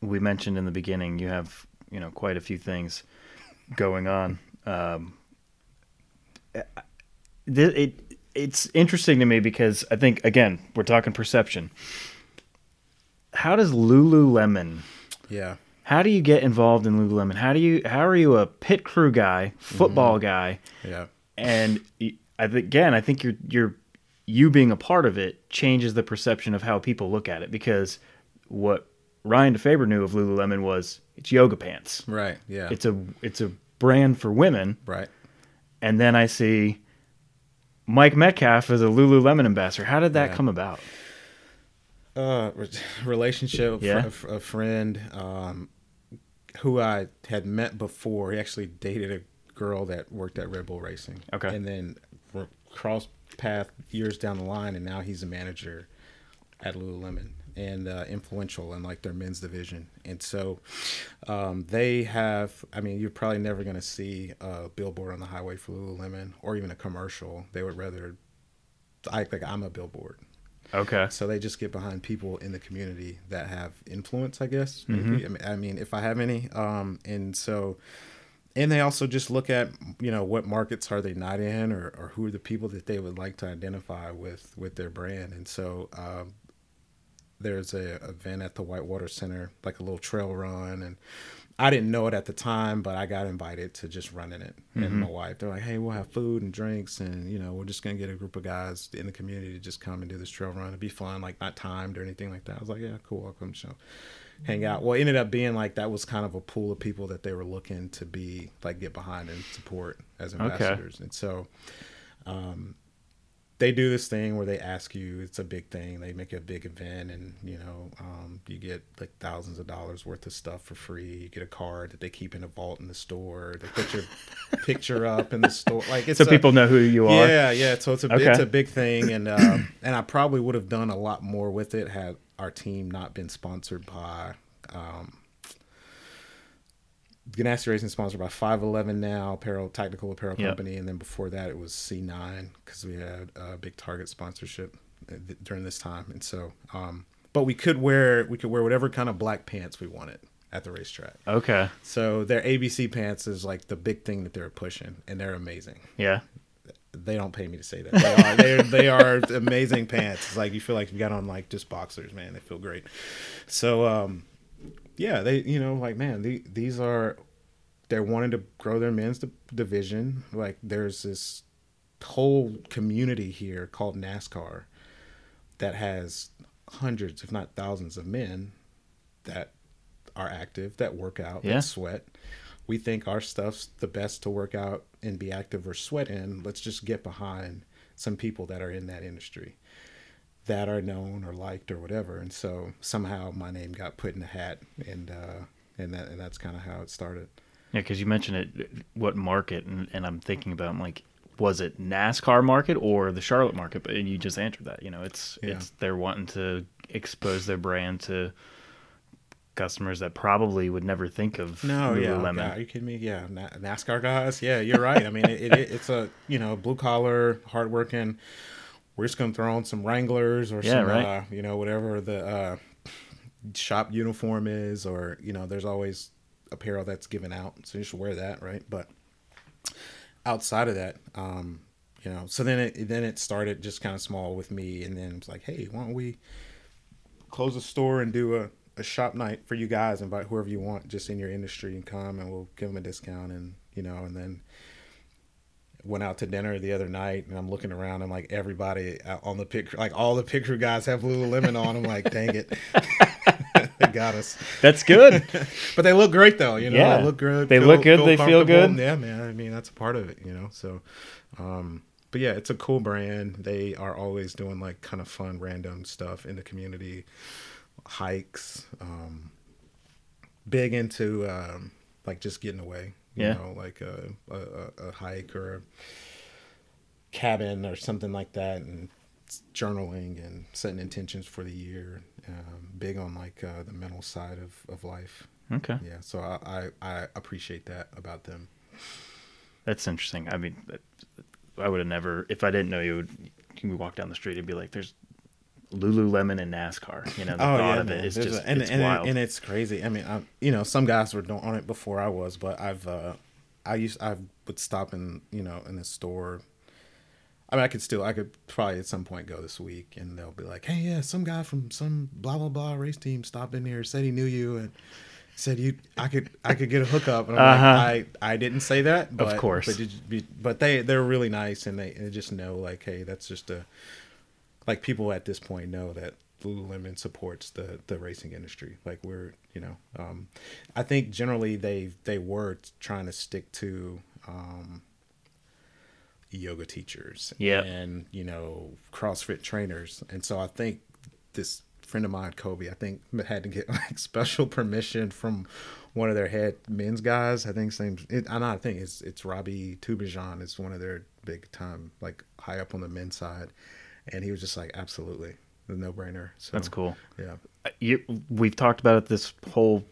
we mentioned in the beginning you have you know quite a few things going on. Um, it, it it's interesting to me because I think again we're talking perception. How does Lululemon? Yeah. How do you get involved in Lululemon? How do you how are you a pit crew guy, football mm-hmm. guy, Yeah. and I think again I think you're you're you being a part of it changes the perception of how people look at it because what Ryan DeFaber knew of Lululemon was it's yoga pants. Right. Yeah. It's a it's a brand for women, right. And then I see Mike Metcalf as a Lululemon ambassador. How did that Yeah. come about? uh re- relationship fr- Yeah. a, friend um who i had met before he actually dated a girl that worked at red bull racing Okay. and then crossed path years down the line and now he's a manager at lululemon and uh, influential in like their men's division and so um, they have i mean you're probably never going to see a billboard on the highway for lululemon or even a commercial they would rather act like i'm a billboard Okay. so they just get behind people in the community that have influence, I guess. I, mean, I mean, if I have any. Um, and so, and they also just look at, you know, what markets are they not in or, or who are the people that they would like to identify with, with their brand. And so, um, there's a event at the Whitewater Center, like a little trail run, and I didn't know it at the time, but I got invited to just running it. And my mm-hmm. wife, they're like, "Hey, we'll have food and drinks, and you know, we're just gonna get a group of guys in the community to just come and do this trail run. It'd be fun, like not timed or anything like that." I was like, "Yeah, cool, I'll come show." Hang out. Well, it ended up being like that was kind of a pool of people that they were looking to be like get behind and support as ambassadors, and so um, they do this thing where they ask you it's a big thing they make a big event and you know um, you get like thousands of dollars worth of stuff for free you get a card that they keep in a vault in the store they put your picture up in the store like it's So a- people know who you are. yeah yeah so it's a Okay. it's a big thing and uh, [CLEARS THROAT] and i probably would have done a lot more with it had our team not been sponsored by um, Ganassi Racing sponsored by 511 now, apparel, technical apparel Yep. company, and then before that it was C9 because we had a big Target sponsorship uh, during this time, and so, um, but we could wear we could wear whatever kind of black pants we wanted at the racetrack. Okay. So their ABC pants is like the big thing that they're pushing, and they're amazing. Yeah. They don't pay me to say that. They are they are, they are [LAUGHS] amazing pants. It's like you feel like you got on like just boxers, man. They feel great. So um, yeah, they you know like man, the, these are they're wanting to grow their men's di- division. Like there's this whole community here called NASCAR that has hundreds, if not thousands, of men that are active, that work out, Yeah. that sweat. We think our stuff's the best to work out and be active or sweat in. Let's just get behind some people that are in that industry that are known or liked or whatever. And so somehow my name got put in a hat, and uh, and that and that's kind of how it started. Yeah, because you mentioned it, what market, and, and I'm thinking about I'm like, was it NASCAR market or the Charlotte market? But you just answered that. You know, it's Yeah. it's they're wanting to expose their brand to customers that probably would never think of No, yeah, Lululemon. yeah, are you kidding me? Yeah, Na- NASCAR guys. Yeah, you're right. I mean, it, it, it's a you know blue collar, hardworking. We're just gonna throw on some Wranglers or Yeah, some right. uh, you know whatever the uh, shop uniform is, or you know there's always apparel that's given out, so you should wear that, right? But outside of that, um, you know, so then it then it started just kind of small with me, and then it's like, hey, why don't we close the store and do a, a shop night for you guys. Invite whoever you want just in your industry and come and we'll give them a discount. And, you know, and then went out to dinner the other night and I'm looking around and like everybody on the pit crew, like all the pit crew guys have Lululemon on. I'm like, dang it. [LAUGHS] they got us. That's good. [LAUGHS] But they look great though, you know. Yeah. They look good. They look good, they feel good. Yeah, man. I mean, that's a part of it, you know. So, um, but yeah, it's a cool brand. They are always doing like kind of fun, random stuff in the community, hikes. Um, big into um, like just getting away. You Yeah. know, like a, a, a- hike or a cabin or something like that, and journaling and setting intentions for the year. Um, big on like uh, the mental side of, of life. okay, Yeah, so I, I, I appreciate that about them. that's interesting. I mean, I would have never if I didn't know you. Would, you walk down the street and be like, "There's Lululemon and NASCAR. You know, the Oh thought yeah, of it is just a- and it's and, wild. and it's crazy. I mean, I'm, you know, some guys were on it before I was, but I've uh, I used I would stop in you know in the store. I mean, I could still I could probably at some point go this week, and they'll be like, "Hey, yeah, some guy from some blah blah blah race team stopped in here, said he knew you, and said you I could I could get a hookup." And I'm Uh-huh. like, I I didn't say that, but, of course. but, did you be- but they they're really nice, and they, they just know like, hey, that's just a like people at this point know that Lululemon supports the the racing industry. Like we're you know, um, I think generally they they were trying to stick to um, yoga teachers Yeah. and you know CrossFit trainers, and so I think this friend of mine, Kobe, I think had to get [LAUGHS] like special permission from one of their head men's guys. I think his name's it, I know I think it's it's Robbie Tubajan is one of their big time like high up on the men's side, and he was just like absolutely the no brainer. So That's cool. Yeah, You, we've talked about it this whole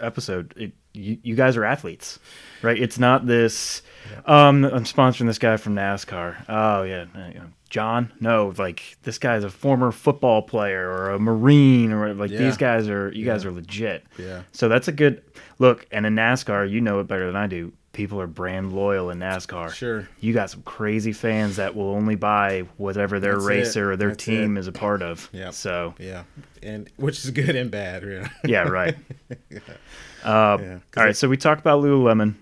episode. It, you, you guys are athletes, right? It's not this. Um, I'm sponsoring this guy from NASCAR. Oh yeah, uh, John. No, like this guy's a former football player or a Marine or like Yeah. these guys are. You guys are legit. Yeah. So that's a good look. And in NASCAR, you know it better than I do. People are brand loyal in NASCAR. Sure. You got some crazy fans that will only buy whatever their That's it. racer or their That's team it. is a part of. [LAUGHS] Yeah. So yeah, and which is good and bad. Yeah, [LAUGHS] yeah, right. [LAUGHS] yeah. Uh, 'cause all right, it- so we talked about Lululemon,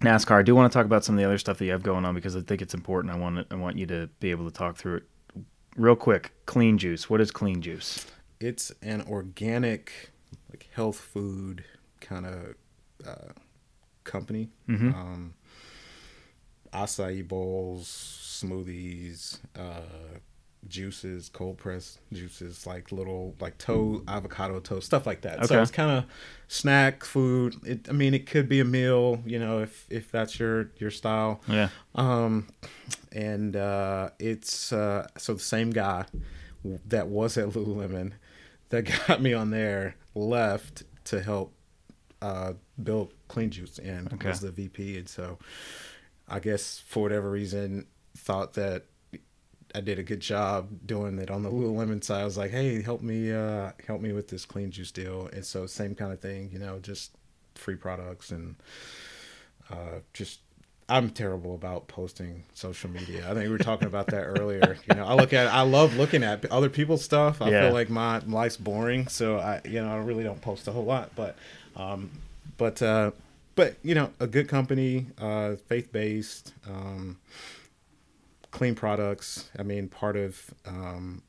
NASCAR. I do want to talk about some of the other stuff that you have going on because I think it's important. I want I want you to be able to talk through it real quick. Clean Juice. What is Clean Juice? it's an organic, like health food kind of uh, company. Mhm. Um, acai bowls, smoothies, uh, juices, cold press juices, like little like toast, avocado toast, stuff like that. So it's kind of snack food. It, I mean, it could be a meal, you know, if if that's your your style. Yeah. Um, and uh, it's uh, so the same guy that was at Lululemon that [LAUGHS] got me on there left to help uh, build Clean Juice and Okay. was the VP. And so I guess for whatever reason thought that I did a good job doing it on the Lululemon side. I was like, hey, help me, uh, help me with this Clean Juice deal. And so same kind of thing, you know, just free products and uh, just I'm terrible about posting social media. I think we were talking about that [LAUGHS] earlier. You know, I look at I love looking at other people's stuff. I Yeah. feel like my life's boring, so I you know I really don't post a whole lot. But um, but uh, but you know, a good company, uh, faith based, um, clean products. I mean, part of um,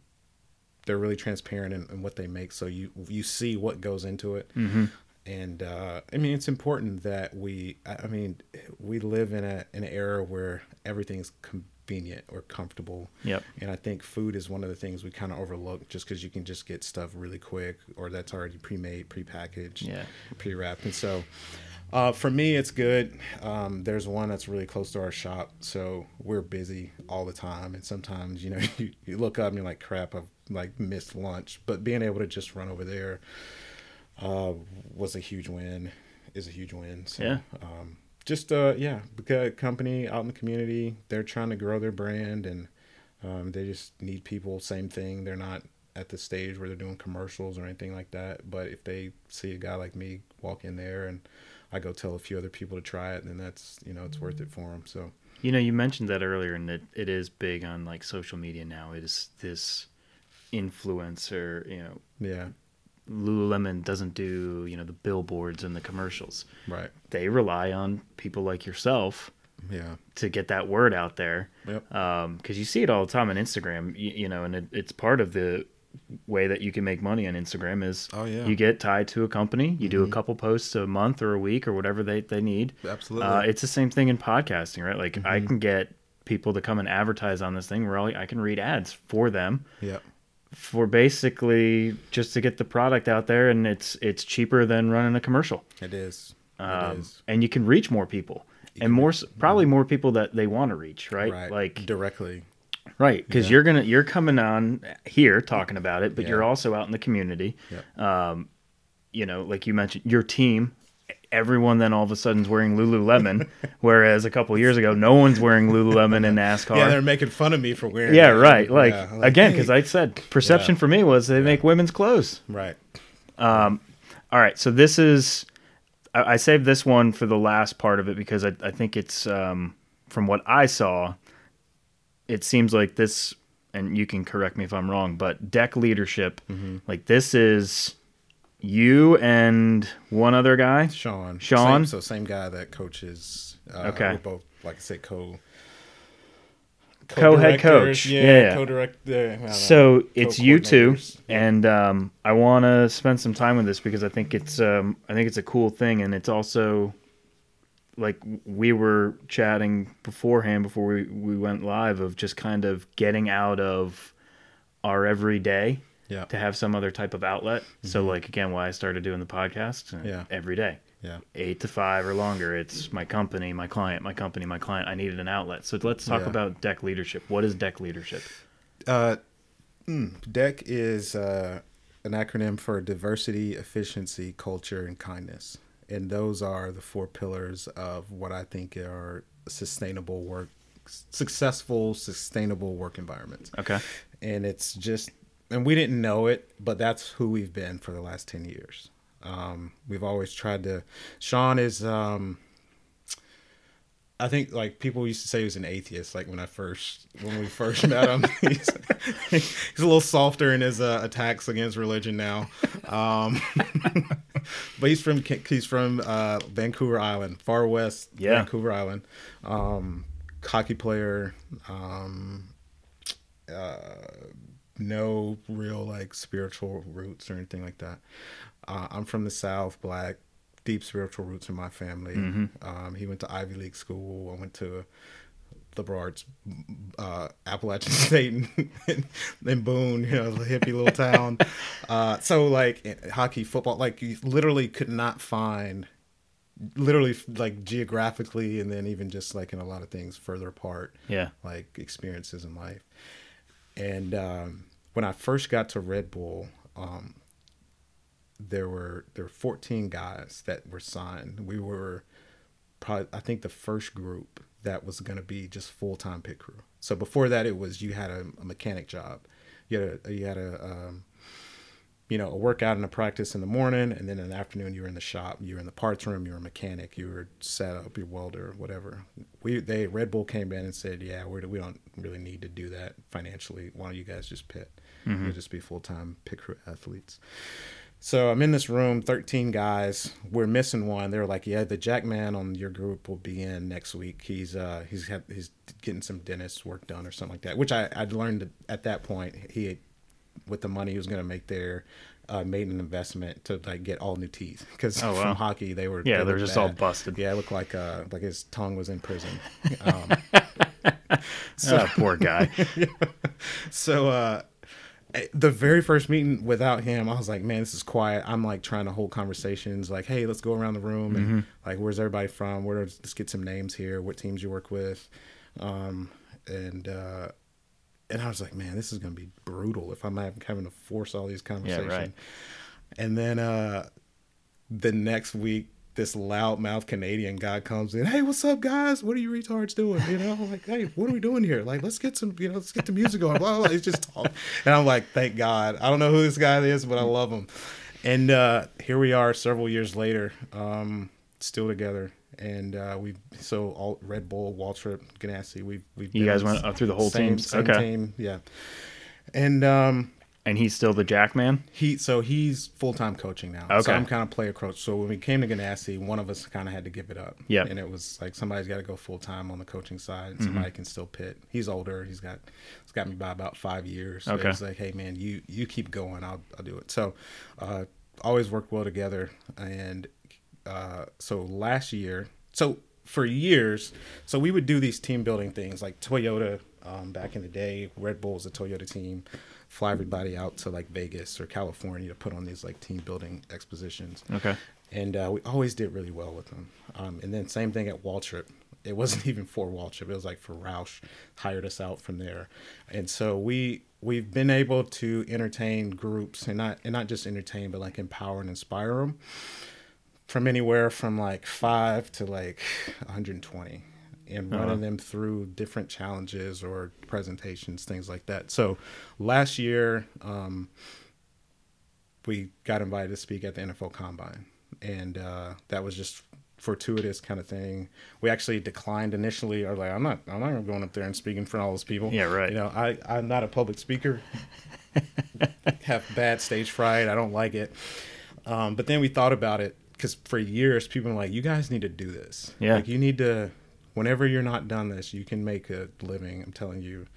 they're really transparent in, in what they make, so you you see what goes into it Mm-hmm. and uh, I mean it's important that we I mean we live in a in an era where everything's convenient or comfortable Yep. and I think food is one of the things we kind of overlook just because you can just get stuff really quick or that's already pre-made pre-packaged Yeah. pre-wrapped and so uh, for me it's good um, there's one that's really close to our shop so we're busy all the time and sometimes you know [LAUGHS] you, you look up and you're like crap I've like missed lunch but being able to just run over there uh, was a huge win. Is a huge win. So, Yeah. Um, just uh, yeah, because company out in the community, they're trying to grow their brand, and um, they just need people. Same thing. They're not at the stage where they're doing commercials or anything like that. But if they see a guy like me walk in there, and I go tell a few other people to try it, then that's you know it's worth it for them. So You know, you mentioned that earlier, and it, it is big on like social media now. It is this influencer. You know, yeah, Lululemon doesn't do you know the billboards and the commercials. right, They rely on people like yourself yeah, to get that word out there. yep, um, because you see it all the time on Instagram, you, you know, and it, it's part of the way that you can make money on Instagram is Oh, yeah. you get tied to a company, you do a mm-hmm. couple posts a month or a week or whatever they, they need. absolutely. Uh, it's the same thing in podcasting, right? Like I mm-hmm. can get people to come and advertise on this thing where I can read ads for them yep, for basically just to get the product out there, and it's it's cheaper than running a commercial. it is. Um, is. and you can reach more people. And more, probably more people that they want to reach, right? Right. Like directly. Right, because Yeah. you're gonna you're coming on here talking about it, but you're also out in the community. Um, you know, like you mentioned, your team everyone then all of a sudden is wearing Lululemon, [LAUGHS] whereas a couple years ago no one's wearing Lululemon in NASCAR. Yeah, they're making fun of me for wearing. Yeah, that. right. Like, Yeah, I'm again, hey. because I said perception Yeah. for me was they make women's clothes. right. All right, so this is I, I saved this one for the last part of it because I, I think it's um, from what I saw, it seems like this, and you can correct me if I'm wrong, but deck leadership, Mm-hmm. like this is you and one other guy. Sean. Sean? Same, so same guy that coaches. Uh, Okay. We're both, like I said, co. Co-head coach. Yeah. Yeah. Co-director. I. So it's you two, and um, I want to spend some time with this because I think it's um, I think it's a cool thing, and it's also like we were chatting beforehand before we, we went live of just kind of getting out of our everyday Yeah. to have some other type of outlet. So like again, why I started doing the podcast uh, Yeah. every day Yeah. eight to five or longer. It's my company, my client, my company, my client. I needed an outlet. So let's talk Yeah. about deck leadership. What is deck leadership? Uh, mm, DECK is uh, an acronym for diversity, efficiency, culture, and kindness. And those are the four pillars of what I think are sustainable work, successful, sustainable work environments. Okay. And it's just, and we didn't know it, but that's who we've been for the last 10 years. Um, we've always tried to, Sean is, um, I think like people used to say he was an atheist. Like when I first when we first met him, [LAUGHS] he's, he's a little softer in his uh, attacks against religion now. Um, [LAUGHS] but he's from he's from uh, Vancouver Island, far west Yeah. Vancouver Island. Um, hockey player. Um, uh, no real like spiritual roots or anything like that. Uh, I'm from the South, black, deep spiritual roots in my family. Um, he went to Ivy League school. I went to liberal arts, uh, Appalachian [LAUGHS] State and, and Boone, you know, the hippie little town. [LAUGHS] Uh, so like hockey, football, like you literally could not find, literally like geographically, and then even just like in a lot of things further apart Yeah. like experiences in life. And um, when I first got to Red Bull, um, there were there were 14 guys that were signed. We were probably I think the first group that was going to be just full time pit crew. So before that, it was you had a, a mechanic job, you had a you had a um, you know a workout and a practice in the morning, and then in the afternoon you were in the shop. You were in the parts room. You were a mechanic. You were set up. Your welder, whatever. We they Red Bull came in and said, yeah, we're, we don't really need to do that financially. Why don't you guys just pit? You'll just be full time pit crew athletes. So I'm in this room, 13 guys. We're missing one. They're like, "Yeah, the Jack man on your group will be in next week. He's uh he's had, he's getting some dentist work done or something like that." Which I I'd learned at that point he had, with the money he was going to make there uh, made an investment to like get all new teeth because Oh, wow. from hockey they were Yeah, they they're looked just all busted. Yeah, it looked like uh like his tongue was in prison. [LAUGHS] Um, Ah, poor guy. [LAUGHS] so uh the very first meeting without him i was like man this is quiet. I'm like trying to hold conversations like hey let's go around the room and like where's everybody from? Where let's get some names here. What teams you work with? Um and uh and i was like man this is gonna be brutal if i'm having to force all these conversations right. and then uh the next week this loudmouth Canadian guy comes in. Hey, what's up, guys? What are you retards doing? You know, I'm like, hey, what are we doing here? Like, let's get some, you know, let's get the music going. Blah, blah, blah. He's just talking. And I'm like, thank God. I don't know who this guy is, but I love him. And uh, here we are several years later, um, still together. And uh, we so all Red Bull, Waltrip, Ganassi, we've we've You guys went through the whole same, teams? Same Okay. team, yeah. And um, And he's still the Jack man. he so he's full time coaching now. Okay. So I'm kind of player coach. So when we came to Ganassi, one of us kind of had to give it up. Yeah. And it was like somebody's got to go full time on the coaching side. Mm-hmm. And somebody can still pit. He's older. He's got it's got me by about five years. So Okay. He's like, hey man, you you keep going. I'll I'll do it. So, uh, always worked well together. And uh, so last year, so for years, so we would do these team building things like Toyota. Um, back in the day, Red Bull was a Toyota team. Fly everybody out to like Vegas or California to put on these like team building expositions. Okay. And uh, we always did really well with them. Um, and then same thing at Waltrip. It wasn't [LAUGHS] even for Waltrip. It was like for Roush hired us out from there. And so we we've been able to entertain groups and not and not just entertain but like empower and inspire them from anywhere from like five to like 120 and running Uh-huh. them through different challenges or presentations, things like that. So last year, um, we got invited to speak at the NFL Combine, and uh, that was just fortuitous kind of thing. We actually declined initially. Was like, I'm not, I'm not going up there and speaking in front of all those people. Yeah, right. You know, I, I'm not a public speaker. [LAUGHS] Have bad stage fright. I don't like it. Um, but then we thought about it because for years people were like, "You guys need to do this. Yeah. like you need to. Whenever you're not done this, you can make a living. I'm telling you,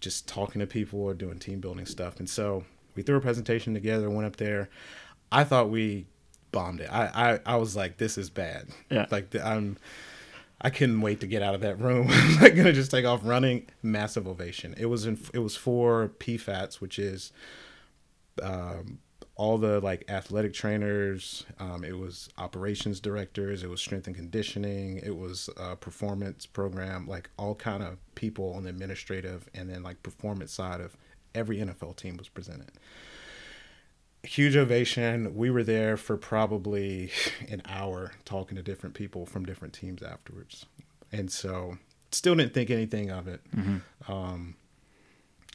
just talking to people or doing team building stuff. And so we threw a presentation together, went up there. I thought we bombed it. I I, I was like, this is bad. Yeah. like the, I'm. I couldn't wait to get out of that room. [LAUGHS] I'm like gonna just take off running. Massive ovation. It was in. It was for PFATs, which is um, all the like athletic trainers. Um, it was operations directors. It was strength and conditioning. It was a performance program. Like all kind of people on the administrative and then like performance side of every NFL team was presented. Huge ovation. We were there for probably [LAUGHS] an hour talking to different people from different teams afterwards, and so still didn't think anything of it. Um,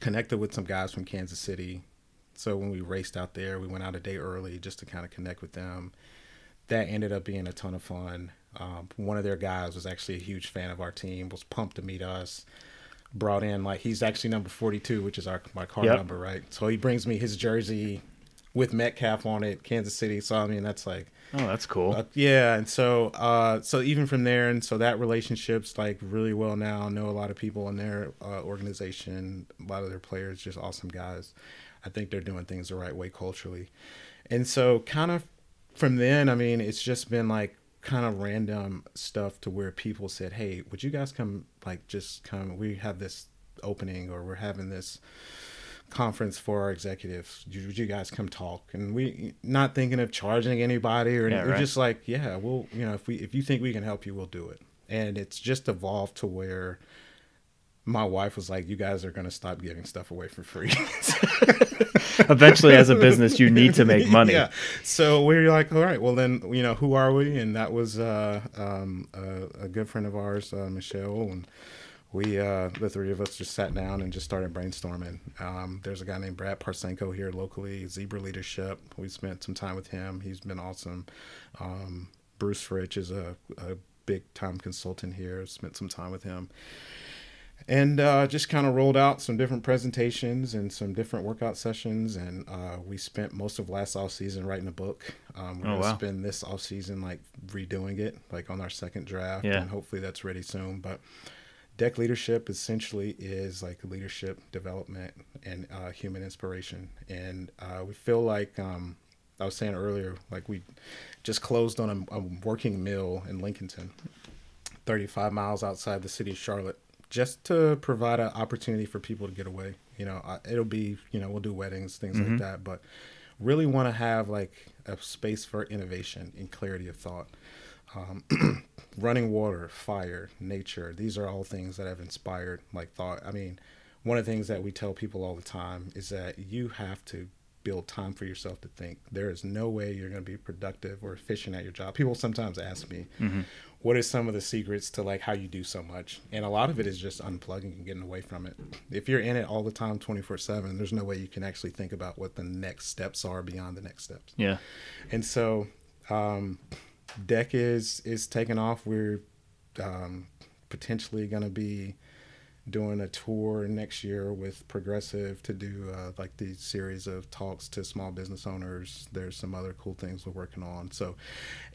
connected with some guys from Kansas City. So when we raced out there, we went out a day early just to kind of connect with them. That ended up being a ton of fun. Um, one of their guys was actually a huge fan of our team, was pumped to meet us. Brought in like he's actually number forty two, which is our my car Yep. number, right? So he brings me his jersey with Metcalf on it, Kansas City. So I mean that's like Oh, that's cool. uh, yeah, and so uh, so even from there, and so that relationship's like really well now. I know a lot of people in their uh, organization, a lot of their players, just awesome guys. I think they're doing things the right way culturally, and so kind of from then, I mean, it's just been like kind of random stuff to where people said, "Hey, would you guys come? Like, just come? We have this opening, or we're having this." conference for our executives. Would you- guys come talk? And we not thinking of charging anybody or Yeah. We're right. just like, yeah, we'll you know if we if you think we can help you, we'll do it. And it's just evolved to where my wife was like, you guys are gonna stop giving stuff away for free. [LAUGHS] Eventually, as a business, you need to make money. yeah. So we are like, all right, well then, you know, who are we? And that was uh, um, a, a good friend of ours, uh, Michelle, and we, uh, the three of us, just sat down and just started brainstorming. Um, there's a guy named Brad Parsenko here locally, Zebra Leadership. We spent some time with him. He's been awesome. Um, Bruce Rich is a, a big time consultant here. Spent some time with him and uh, just kind of rolled out some different presentations and some different workout sessions and uh, we spent most of last off season writing a book um, we're Oh, gonna wow. spend this off season like redoing it like on our second draft Yeah. and hopefully that's ready soon but deck leadership essentially is like leadership development and uh, human inspiration and uh, we feel like um, i was saying earlier like we just closed on a, a working mill in lincolnton 35 miles outside the city of Charlotte, just to provide an opportunity for people to get away. You know, I- it'll be, you know, we'll do weddings, things Mm-hmm. like that, but really want to have like a space for innovation and clarity of thought. Um, [CLEARS THROAT] running water, fire, nature, these are all things that have inspired like thought. I mean, one of the things that we tell people all the time is that you have to build time for yourself to think. There is no way you're going to be productive or efficient at your job. People sometimes ask me, what are some of the secrets to like how you do so much? And a lot of it is just unplugging and getting away from it. If you're in it all the time 24/7, there's no way you can actually think about what the next steps are beyond the next steps. Yeah. And so, um, Deck is is taking off. We're um, potentially going to be doing a tour next year with Progressive to do uh, like the series of talks to small business owners. There's some other cool things we're working on. So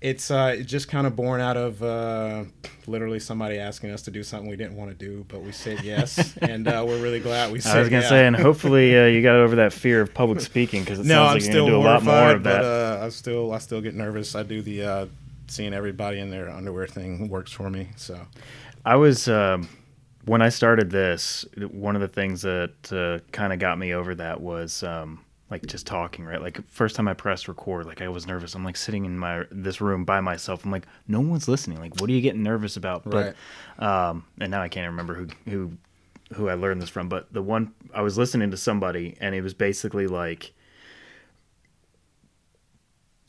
it's uh, just kind of born out of uh, literally somebody asking us to do something we didn't want to do, but we said yes, [LAUGHS] and uh, we're really glad we said. I was gonna yeah. say, and [LAUGHS] hopefully uh, you got over that fear of public speaking because it No, sounds I'm like you're still gonna do a lot more of but that. uh, I still I still get nervous. I do the uh, seeing everybody in their underwear thing works for me. So I was um, when I started this. One of the things that uh, kind of got me over that was um, like just talking. Right, like first time I pressed record, like I was nervous. I'm like sitting in my this room by myself. I'm like, no one's listening. Like, what are you getting nervous about? But um, and now I can't remember who who who I learned this from. But the one I was listening to somebody, and it was basically like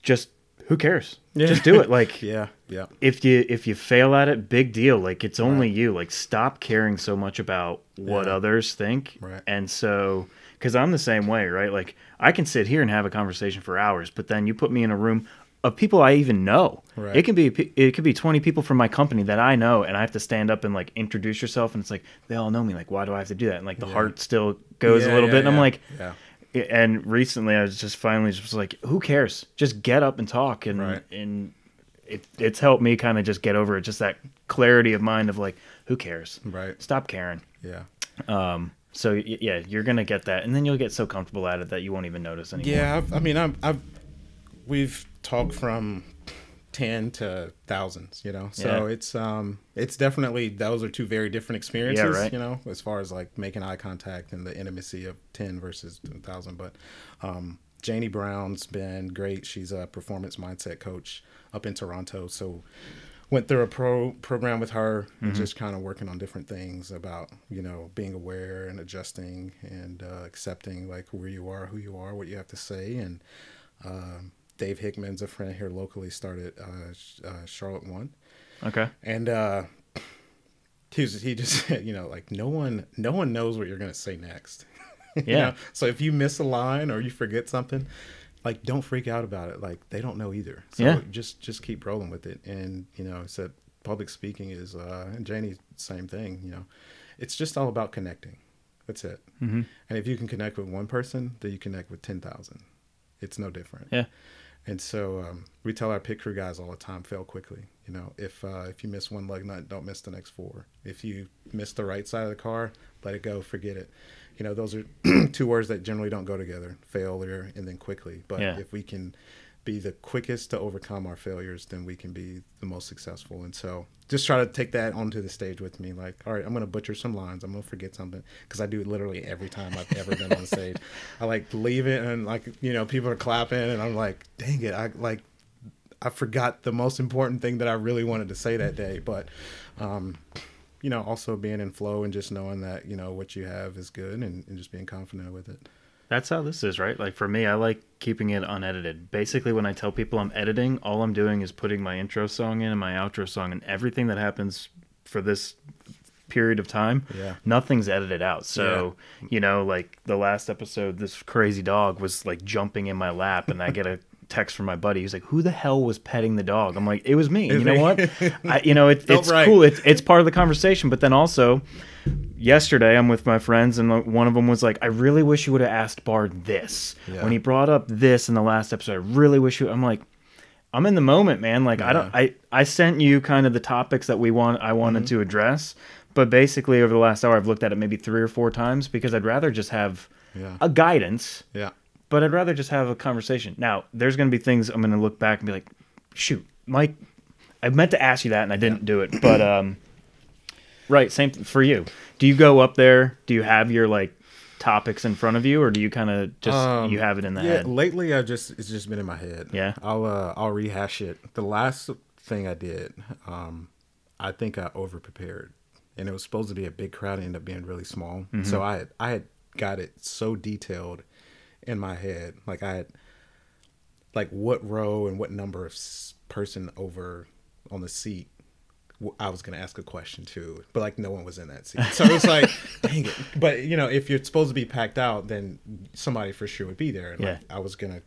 just who cares? Yeah. Just do it. Like [LAUGHS] Yeah, yeah, if you if you fail at it, big deal. Like it's only you. Like stop caring so much about what Yeah. others think. Right. And so, because I'm the same way, right? Like I can sit here and have a conversation for hours, but then you put me in a room of people I even know. Right. It can be it could be 20 people from my company that I know, and I have to stand up and like introduce yourself, and it's like they all know me. Like why do I have to do that? And like the Yeah. heart still goes a little yeah, bit, and I'm like. yeah, And recently, I was just finally just like, "Who cares? Just get up and talk." And Right. and it it's helped me kind of just get over it. Just that clarity of mind of like, "Who cares? right, Stop caring." yeah. Um. So y- yeah, you're gonna get that, and then you'll get so comfortable at it that you won't even notice anymore. Yeah, I've, I mean, I've, I've we've talked from ten to thousands, you know. So Yeah. it's um, it's definitely those are two very different experiences, yeah, right. you know, as far as like making eye contact and the intimacy of ten versus thousand. But um, Janie Brown's been great. She's a performance mindset coach up in Toronto, so went through a pro program with her and just kind of working on different things about you know being aware and adjusting and uh, accepting like where you are who you are what you have to say and um, dave hickman's a friend here locally started uh, uh, charlotte one Okay. and uh, he [CLEARS THROAT] was he just said [LAUGHS] you know like no one no one knows what you're gonna say next [LAUGHS] You Yeah. know? so if you miss a line or you forget something like don't freak out about it like they don't know either so Yeah. just just keep rolling with it and you know said public speaking is uh and janie same thing you know it's just all about connecting that's it Mm-hmm. and if you can connect with one person then you connect with 10,000 it's no different Yeah. And so um, we tell our pit crew guys all the time, fail quickly. You know, if uh, if you miss one lug nut, don't miss the next four. If you miss the right side of the car, let it go, forget it. You know, those are [CLEARS THROAT] two words that generally don't go together: failure and then quickly. But Yeah. if we can be the quickest to overcome our failures, then we can be the most successful. And so just try to take that onto the stage with me. Like, all right, I'm going to butcher some lines. I'm going to forget something because I do it literally every time I've ever been on stage. [LAUGHS] I like leave it and like, you know, people are clapping and I'm like, dang it. I like, I forgot the most important thing that I really wanted to say that day. But, um, you know, also being in flow and just knowing that, you know, what you have is good and, and just being confident with it. That's how this is, right? Like for me, I like keeping it unedited. Basically, when I tell people I'm editing, all I'm doing is putting my intro song in and my outro song, and everything that happens for this period of time, Yeah. nothing's edited out. So, you know, like the last episode, this crazy dog was like jumping in my lap, and I get a [LAUGHS] text from my buddy. He's like, "Who the hell was petting the dog?" I'm like, "It was me." You know [LAUGHS] what? I, you know, it, it's right. cool. It's it's part of the conversation, but then also yesterday I'm with my friends and one of them was like, I really wish you would have asked Bard this. Yeah. When he brought up this in the last episode, I really wish you I'm like I'm in the moment, man. Like I don't I I sent you kind of the topics that we want I wanted Mm-hmm. to address, but basically over the last hour I've looked at it maybe 3 or 4 times because I'd rather just have Yeah. a guidance, Yeah. but I'd rather just have a conversation. Now, there's going to be things I'm going to look back and be like, "Shoot, Mike, I meant to ask you that and I didn't do it." But um right, same th- for you. Do you go up there? Do you have your like topics in front of you or do you kind of just Um, you have it in the yeah, head? lately I just it's just been in my head. Yeah. I'll uh, I'll rehash it. The last thing I did, um, I think I over prepared, and it was supposed to be a big crowd. It ended up being really small. Mm-hmm. So I had, I had got it so detailed in my head, like I had like what row and what number of person over on the seat I was going to ask a question too, but like no one was in that seat. So it was like, [LAUGHS] dang it. But you know, if you're supposed to be packed out, then somebody for sure would be there. And like, I was going to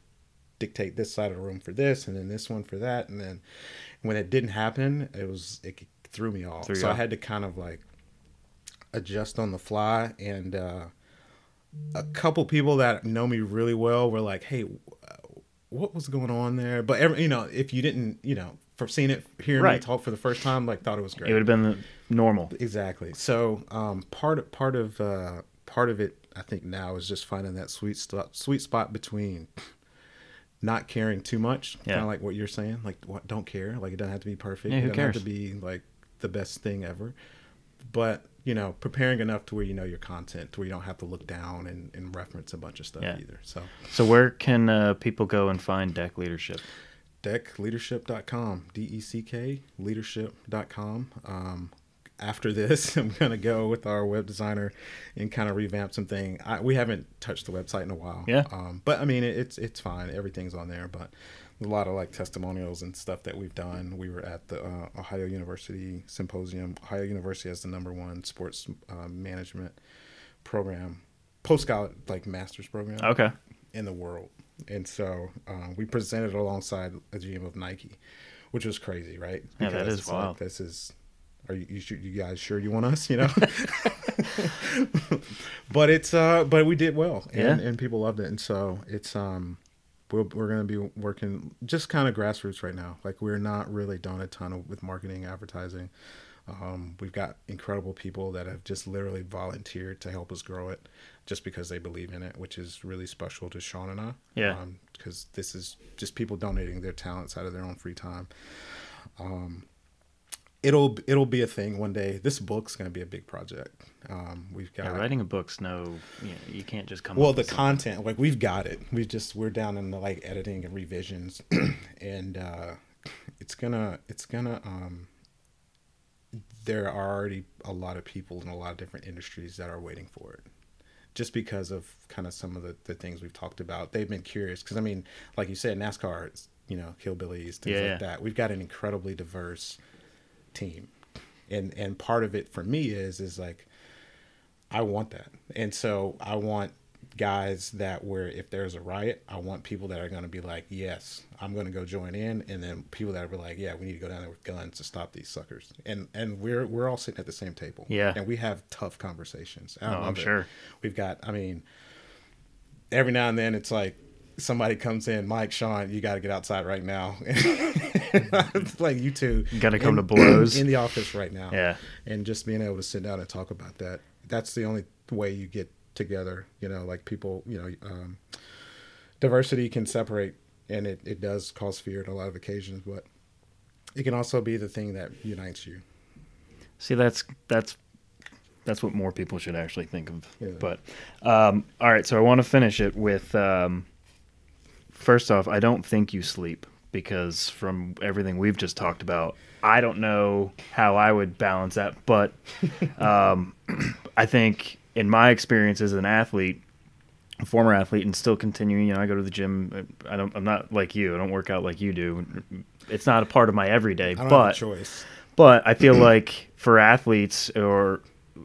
dictate this side of the room for this and then this one for that. And then when it didn't happen, it was, it threw me off. Threw so I had to kind of like adjust on the fly. And, uh, a couple people that know me really well were like, "Hey, what was going on there?" But every, you know, if you didn't, you know, for seeing it, hearing me talk for the first time, like thought it was great. It would have been normal. exactly. So, um, part of part of uh, part of it, I think now is just finding that sweet spot, sweet spot between not caring too much, Yeah. kind of like what you're saying, like what don't care, like it doesn't have to be perfect, Yeah, it who doesn't have cares? to be like the best thing ever, but you know, preparing enough to where you know your content, to where you don't have to look down and, and reference a bunch of stuff Yeah. either. So, So where can uh, people go and find deck leadership? deckleadership.com, D E C K leadership.com. Um, after this, [LAUGHS] I'm going to go with our web designer and kind of revamp something. I, we haven't touched the website in a while. Yeah. Um, but I mean, it, it's, it's fine. Everything's on there, but a lot of like testimonials and stuff that we've done. We were at the uh, Ohio University Symposium. Ohio University has the number one sports uh, management program, post college like master's program Okay. in the world. And so uh, we presented alongside a GM of Nike, which was crazy, right? Yeah, that is it's like, this is. Are you you, you guys sure you want us? You know. [LAUGHS] [LAUGHS] but it's uh, but we did well, and, Yeah. and people loved it, and so it's um, we're we're gonna be working just kind of grassroots right now. Like we're not really done a ton of, with marketing, advertising. Um, we've got incredible people that have just literally volunteered to help us grow it, just because they believe in it, which is really special to Sean and I. Yeah. Because this is just people donating their talents out of their own free time. Um, it'll it'll be a thing one day. This book's gonna be a big project. Um, we've got Yeah, writing a book's no, you, know, you can't just come. well the with something. content like we've got it we just we're down in the like editing and revisions [CLEARS THROAT] and uh it's gonna it's gonna um there are already a lot of people in a lot of different industries that are waiting for it just because of kind of some of the, the things we've talked about they've been curious because i mean like you said nascar is you know hillbillies things Yeah, like yeah. that we've got an incredibly diverse team and and part of it for me is is like I want that. And so I want guys that where if there's a riot, I want people that are going to be like, yes, I'm going to go join in, and then people that are like, yeah, we need to go down there with guns to stop these suckers. And and we're we're all sitting at the same table. Yeah. and we have tough conversations. I Oh, I'm it. sure. We've got. I mean, every now and then it's like somebody comes in, Mike, Sean, you got to get outside right now. [LAUGHS] Like you two Gotta come in- to [CLEARS THROAT] blows. in the office right now Yeah. and just being able to sit down and talk about that that's the only way you get together you know like people you know um, diversity can separate and it, it does cause fear at a lot of occasions but it can also be the thing that unites you See, that's that's that's what more people should actually think of. Yeah. But um, all right, so I want to finish it with um, first off, I don't think you sleep because from everything we've just talked about, I don't know how I would balance that. But [LAUGHS] um, [CLEARS THROAT] I think in my experience as an athlete, a former athlete, and still continuing, you know, I go to the gym. I don't. I'm not like you. I don't work out like you do. It's not a part of my everyday. i don't but choice but I feel like for athletes or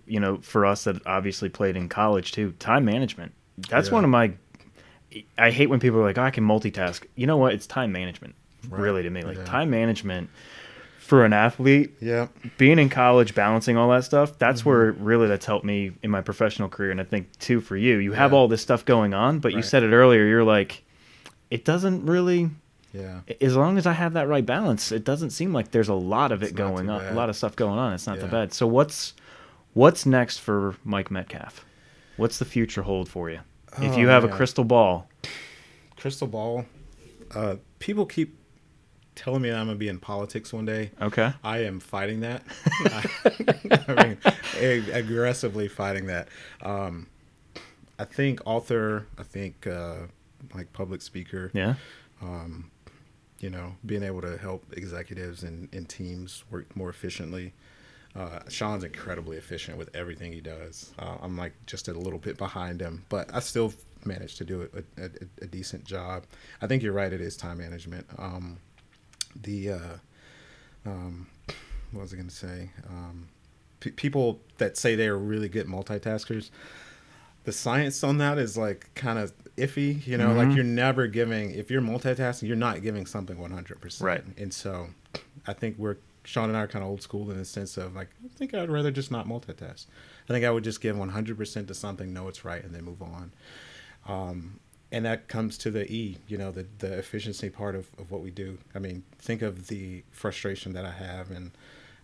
you know, for us that obviously played in college too, time management. That's Yeah. one of my I hate when people are like, oh, I can multitask. You know what? It's time management. Right. Really to me. Like Yeah. time management for an athlete, yeah being in college, balancing all that stuff, that's Mm-hmm. where really that's helped me in my professional career. And I think too for you, you have Yeah. all this stuff going on, but you said it earlier, you're like, it doesn't really yeah as long as I have that right balance, it doesn't seem like there's a lot of it It's going on, a lot of stuff going on. It's not that Yeah. bad. So what's what's next for Mike Metcalf? What's the future hold for you? if Oh, you have a crystal ball, crystal ball uh, people keep telling me that i'm gonna be in politics one day okay, I am fighting that. [LAUGHS] [LAUGHS] I mean, ag- aggressively fighting that. Um, I think author. I think uh, like public speaker. yeah, You know, being able to help executives and, and teams work more efficiently. Uh, Sean's incredibly efficient with everything he does. Uh, I'm like just a little bit behind him, but I still managed to do a, a, a decent job. I think you're right. It is time management. Um, the uh, um, what was I going to say? Um, pe people that say they're really good multitaskers, the science on that is like kind of iffy. You know, Mm-hmm. like you're never giving if you're multitasking, you're not giving something 100. percent Right. And so, I think we're Sean and I are kind of old school in the sense of like I think I'd rather just not multitask. I think I would just give 100 percent to something, know it's right, and then move on. Um, and that comes to the E, you know, the the efficiency part of, of what we do. I mean, think of the frustration that I have in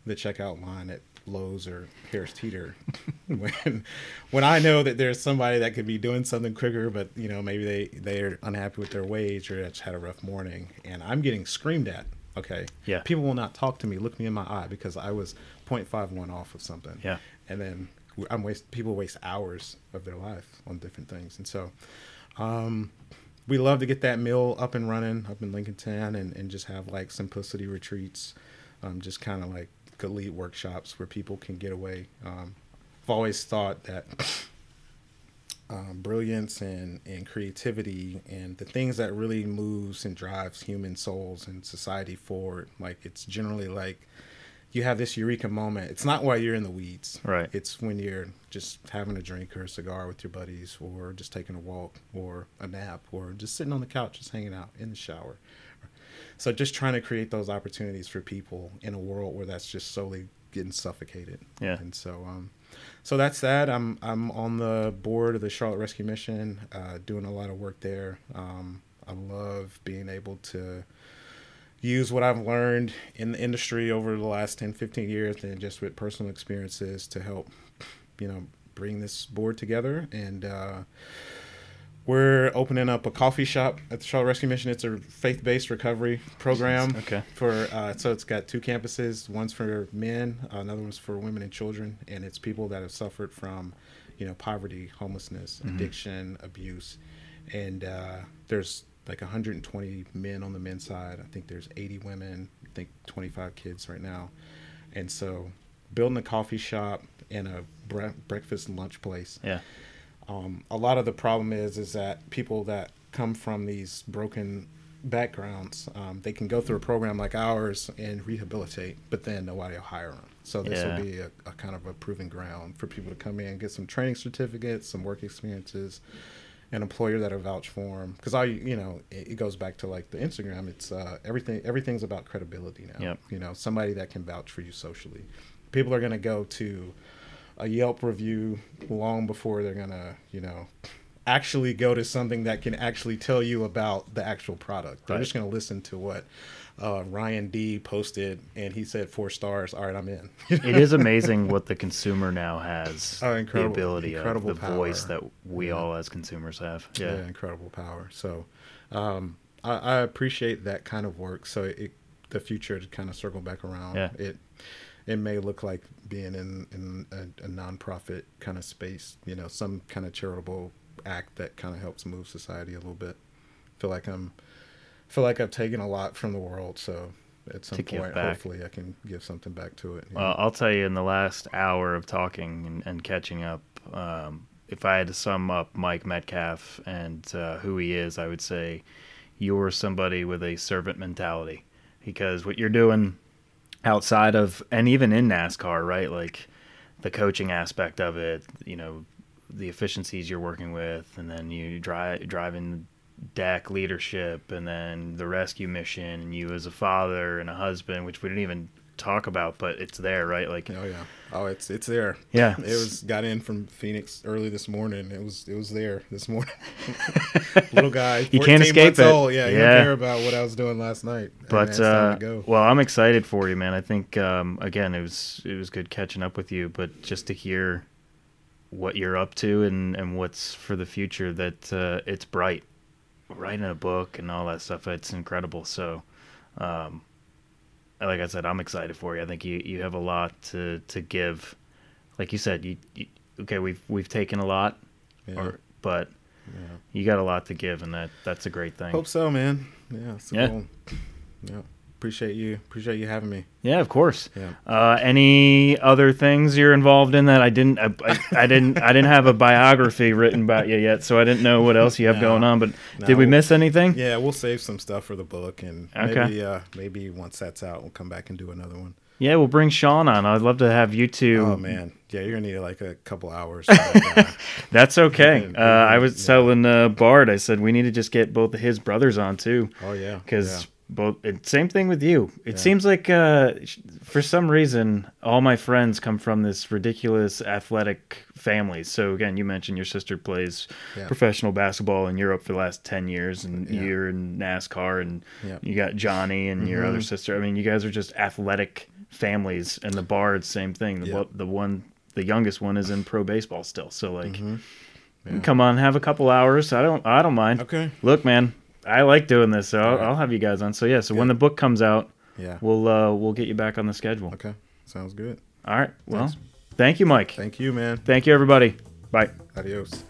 the checkout line at Lowe's or Harris Teeter [LAUGHS] when when I know that there's somebody that could be doing something quicker, but you know maybe they they're unhappy with their wage or just had a rough morning, and I'm getting screamed at. Okay, Yeah. people will not talk to me, look me in my eye because I was 0.51 off of something. Yeah. and then I'm waste people waste hours of their life on different things, and so um, we love to get that mill up and running up in Lincolnton and, and just have like simplicity retreats, um, just kind of like elite workshops where people can get away. Um, I've always thought that [COUGHS] um, brilliance and, and creativity and the things that really moves and drives human souls and society forward. Like it's generally like you have this eureka moment. It's not while you're in the weeds. Right. It's when you're just having a drink or a cigar with your buddies or just taking a walk or a nap or just sitting on the couch just hanging out in the shower. So just trying to create those opportunities for people in a world where that's just solely getting suffocated. Yeah. And so um so that's that. I'm I'm on the board of the Charlotte Rescue Mission, uh, doing a lot of work there. Um, I love being able to use what I've learned in the industry over the last 10, 15 years and just with personal experiences to help, you know, bring this board together. And uh, we're opening up a coffee shop at the Charlotte Rescue Mission. It's a faith-based recovery program. Okay. For uh, so it's got two campuses. One's for men, another one's for women and children, and it's people that have suffered from, you know, poverty, homelessness, addiction, abuse, and uh, there's like 120 men on the men's side. I think there's 80 women. I think 25 kids right now, and so building a coffee shop and a bre- breakfast and lunch place Yeah. um, a lot of the problem is is that people that come from these broken backgrounds um, they can go through a program like ours and rehabilitate but then nobody will hire them so this Yeah. will be a, a kind of a proving ground for people to come in get some training certificates some work experiences an employer that'll vouch for them because i you know it, it goes back to like the instagram it's uh, everything everything's about credibility now Yep. you know somebody that can vouch for you socially people are going to go to a Yelp review long before they're gonna, you know, actually go to something that can actually tell you about the actual product. They're Right. just gonna listen to what uh, Ryan D posted, and he said four stars. All right, I'm in. it is [LAUGHS] amazing what the consumer now has Oh, incredible- the ability incredible of the voice that we all as consumers have yeah. yeah, incredible power. So, um, I, I appreciate that kind of work. So it, the future to kind of circle back around. Yeah. It, it may look like being in in a, a nonprofit kind of space. You know, some kind of charitable act that kind of helps move society a little bit. I feel like I'm, feel like I've taken a lot from the world. So at some point, hopefully, I can give something back to it. well know? i'll tell you in the last hour of talking and, and catching up um, if i had to sum up mike metcalf and uh, who he is i would say you're somebody with a servant mentality because what you're doing outside of and even in NASCAR, right? Like the coaching aspect of it, you know, the efficiencies you're working with, and then you drive driving deck leadership, and then the rescue mission, and you as a father and a husband, which we didn't even talk about, but it's there, right? Like, Oh yeah. Oh, it's it's there. Yeah. It was got in from Phoenix early this morning. It was it was there this morning. [LAUGHS] Little guy. You can't escape it. Old. Yeah, you Yeah. don't care about what I was doing last night. But uh, well, I'm excited for you, man. I think um, again, it was it was good catching up with you, but just to hear what you're up to and and what's for the future, that uh, it's bright. Writing a book and all that stuff, it's incredible. So, um, like I said, I'm excited for you. I think you you have a lot to to give. Like you said, you, you okay. We've we've taken a lot, Yeah. or but yeah. you got a lot to give, and that that's a great thing. Hope so, man. Yeah. Yeah. Yeah. Appreciate you. Appreciate you having me. Yeah, of course. Yeah. Uh, any other things you're involved in that I didn't I, I, I didn't I didn't have a biography written about you yet, so I didn't know what else you have No. going on. But No, did we we'll- miss anything? Yeah, we'll save some stuff for the book, and Okay. maybe uh, maybe once that's out, we'll come back and do another one. Yeah, we'll bring Sean on. I'd love to have you two. Oh man, yeah, you're gonna need like a couple hours. that. [LAUGHS] That's okay. Uh, I was yeah. telling uh, Bard, I said we need to just get both of his brothers on too, oh yeah, because yeah. Both. Same thing with you. It Yeah. seems like uh, for some reason all my friends come from this ridiculous athletic families. So again, you mentioned your sister plays Yeah. professional basketball in Europe for the last ten years, and Yeah. you're in NASCAR, and you got Johnny and your Mhm. other sister. I mean, you guys are just athletic families, and the Bards, same thing. The, the one, the youngest one is in pro baseball still. So like. Mhm. Yeah. Come on, have a couple hours. I don't. I don't mind. Okay. Look, man, I like doing this, so I'll, Alright. I'll have you guys on. So yeah. So when the book comes out, Yeah. we'll uh, we'll get you back on the schedule. Okay. Sounds good. All right. Well, Thanks. thank you, Mike. Thank you, man. Thank you, everybody. Bye. Adios.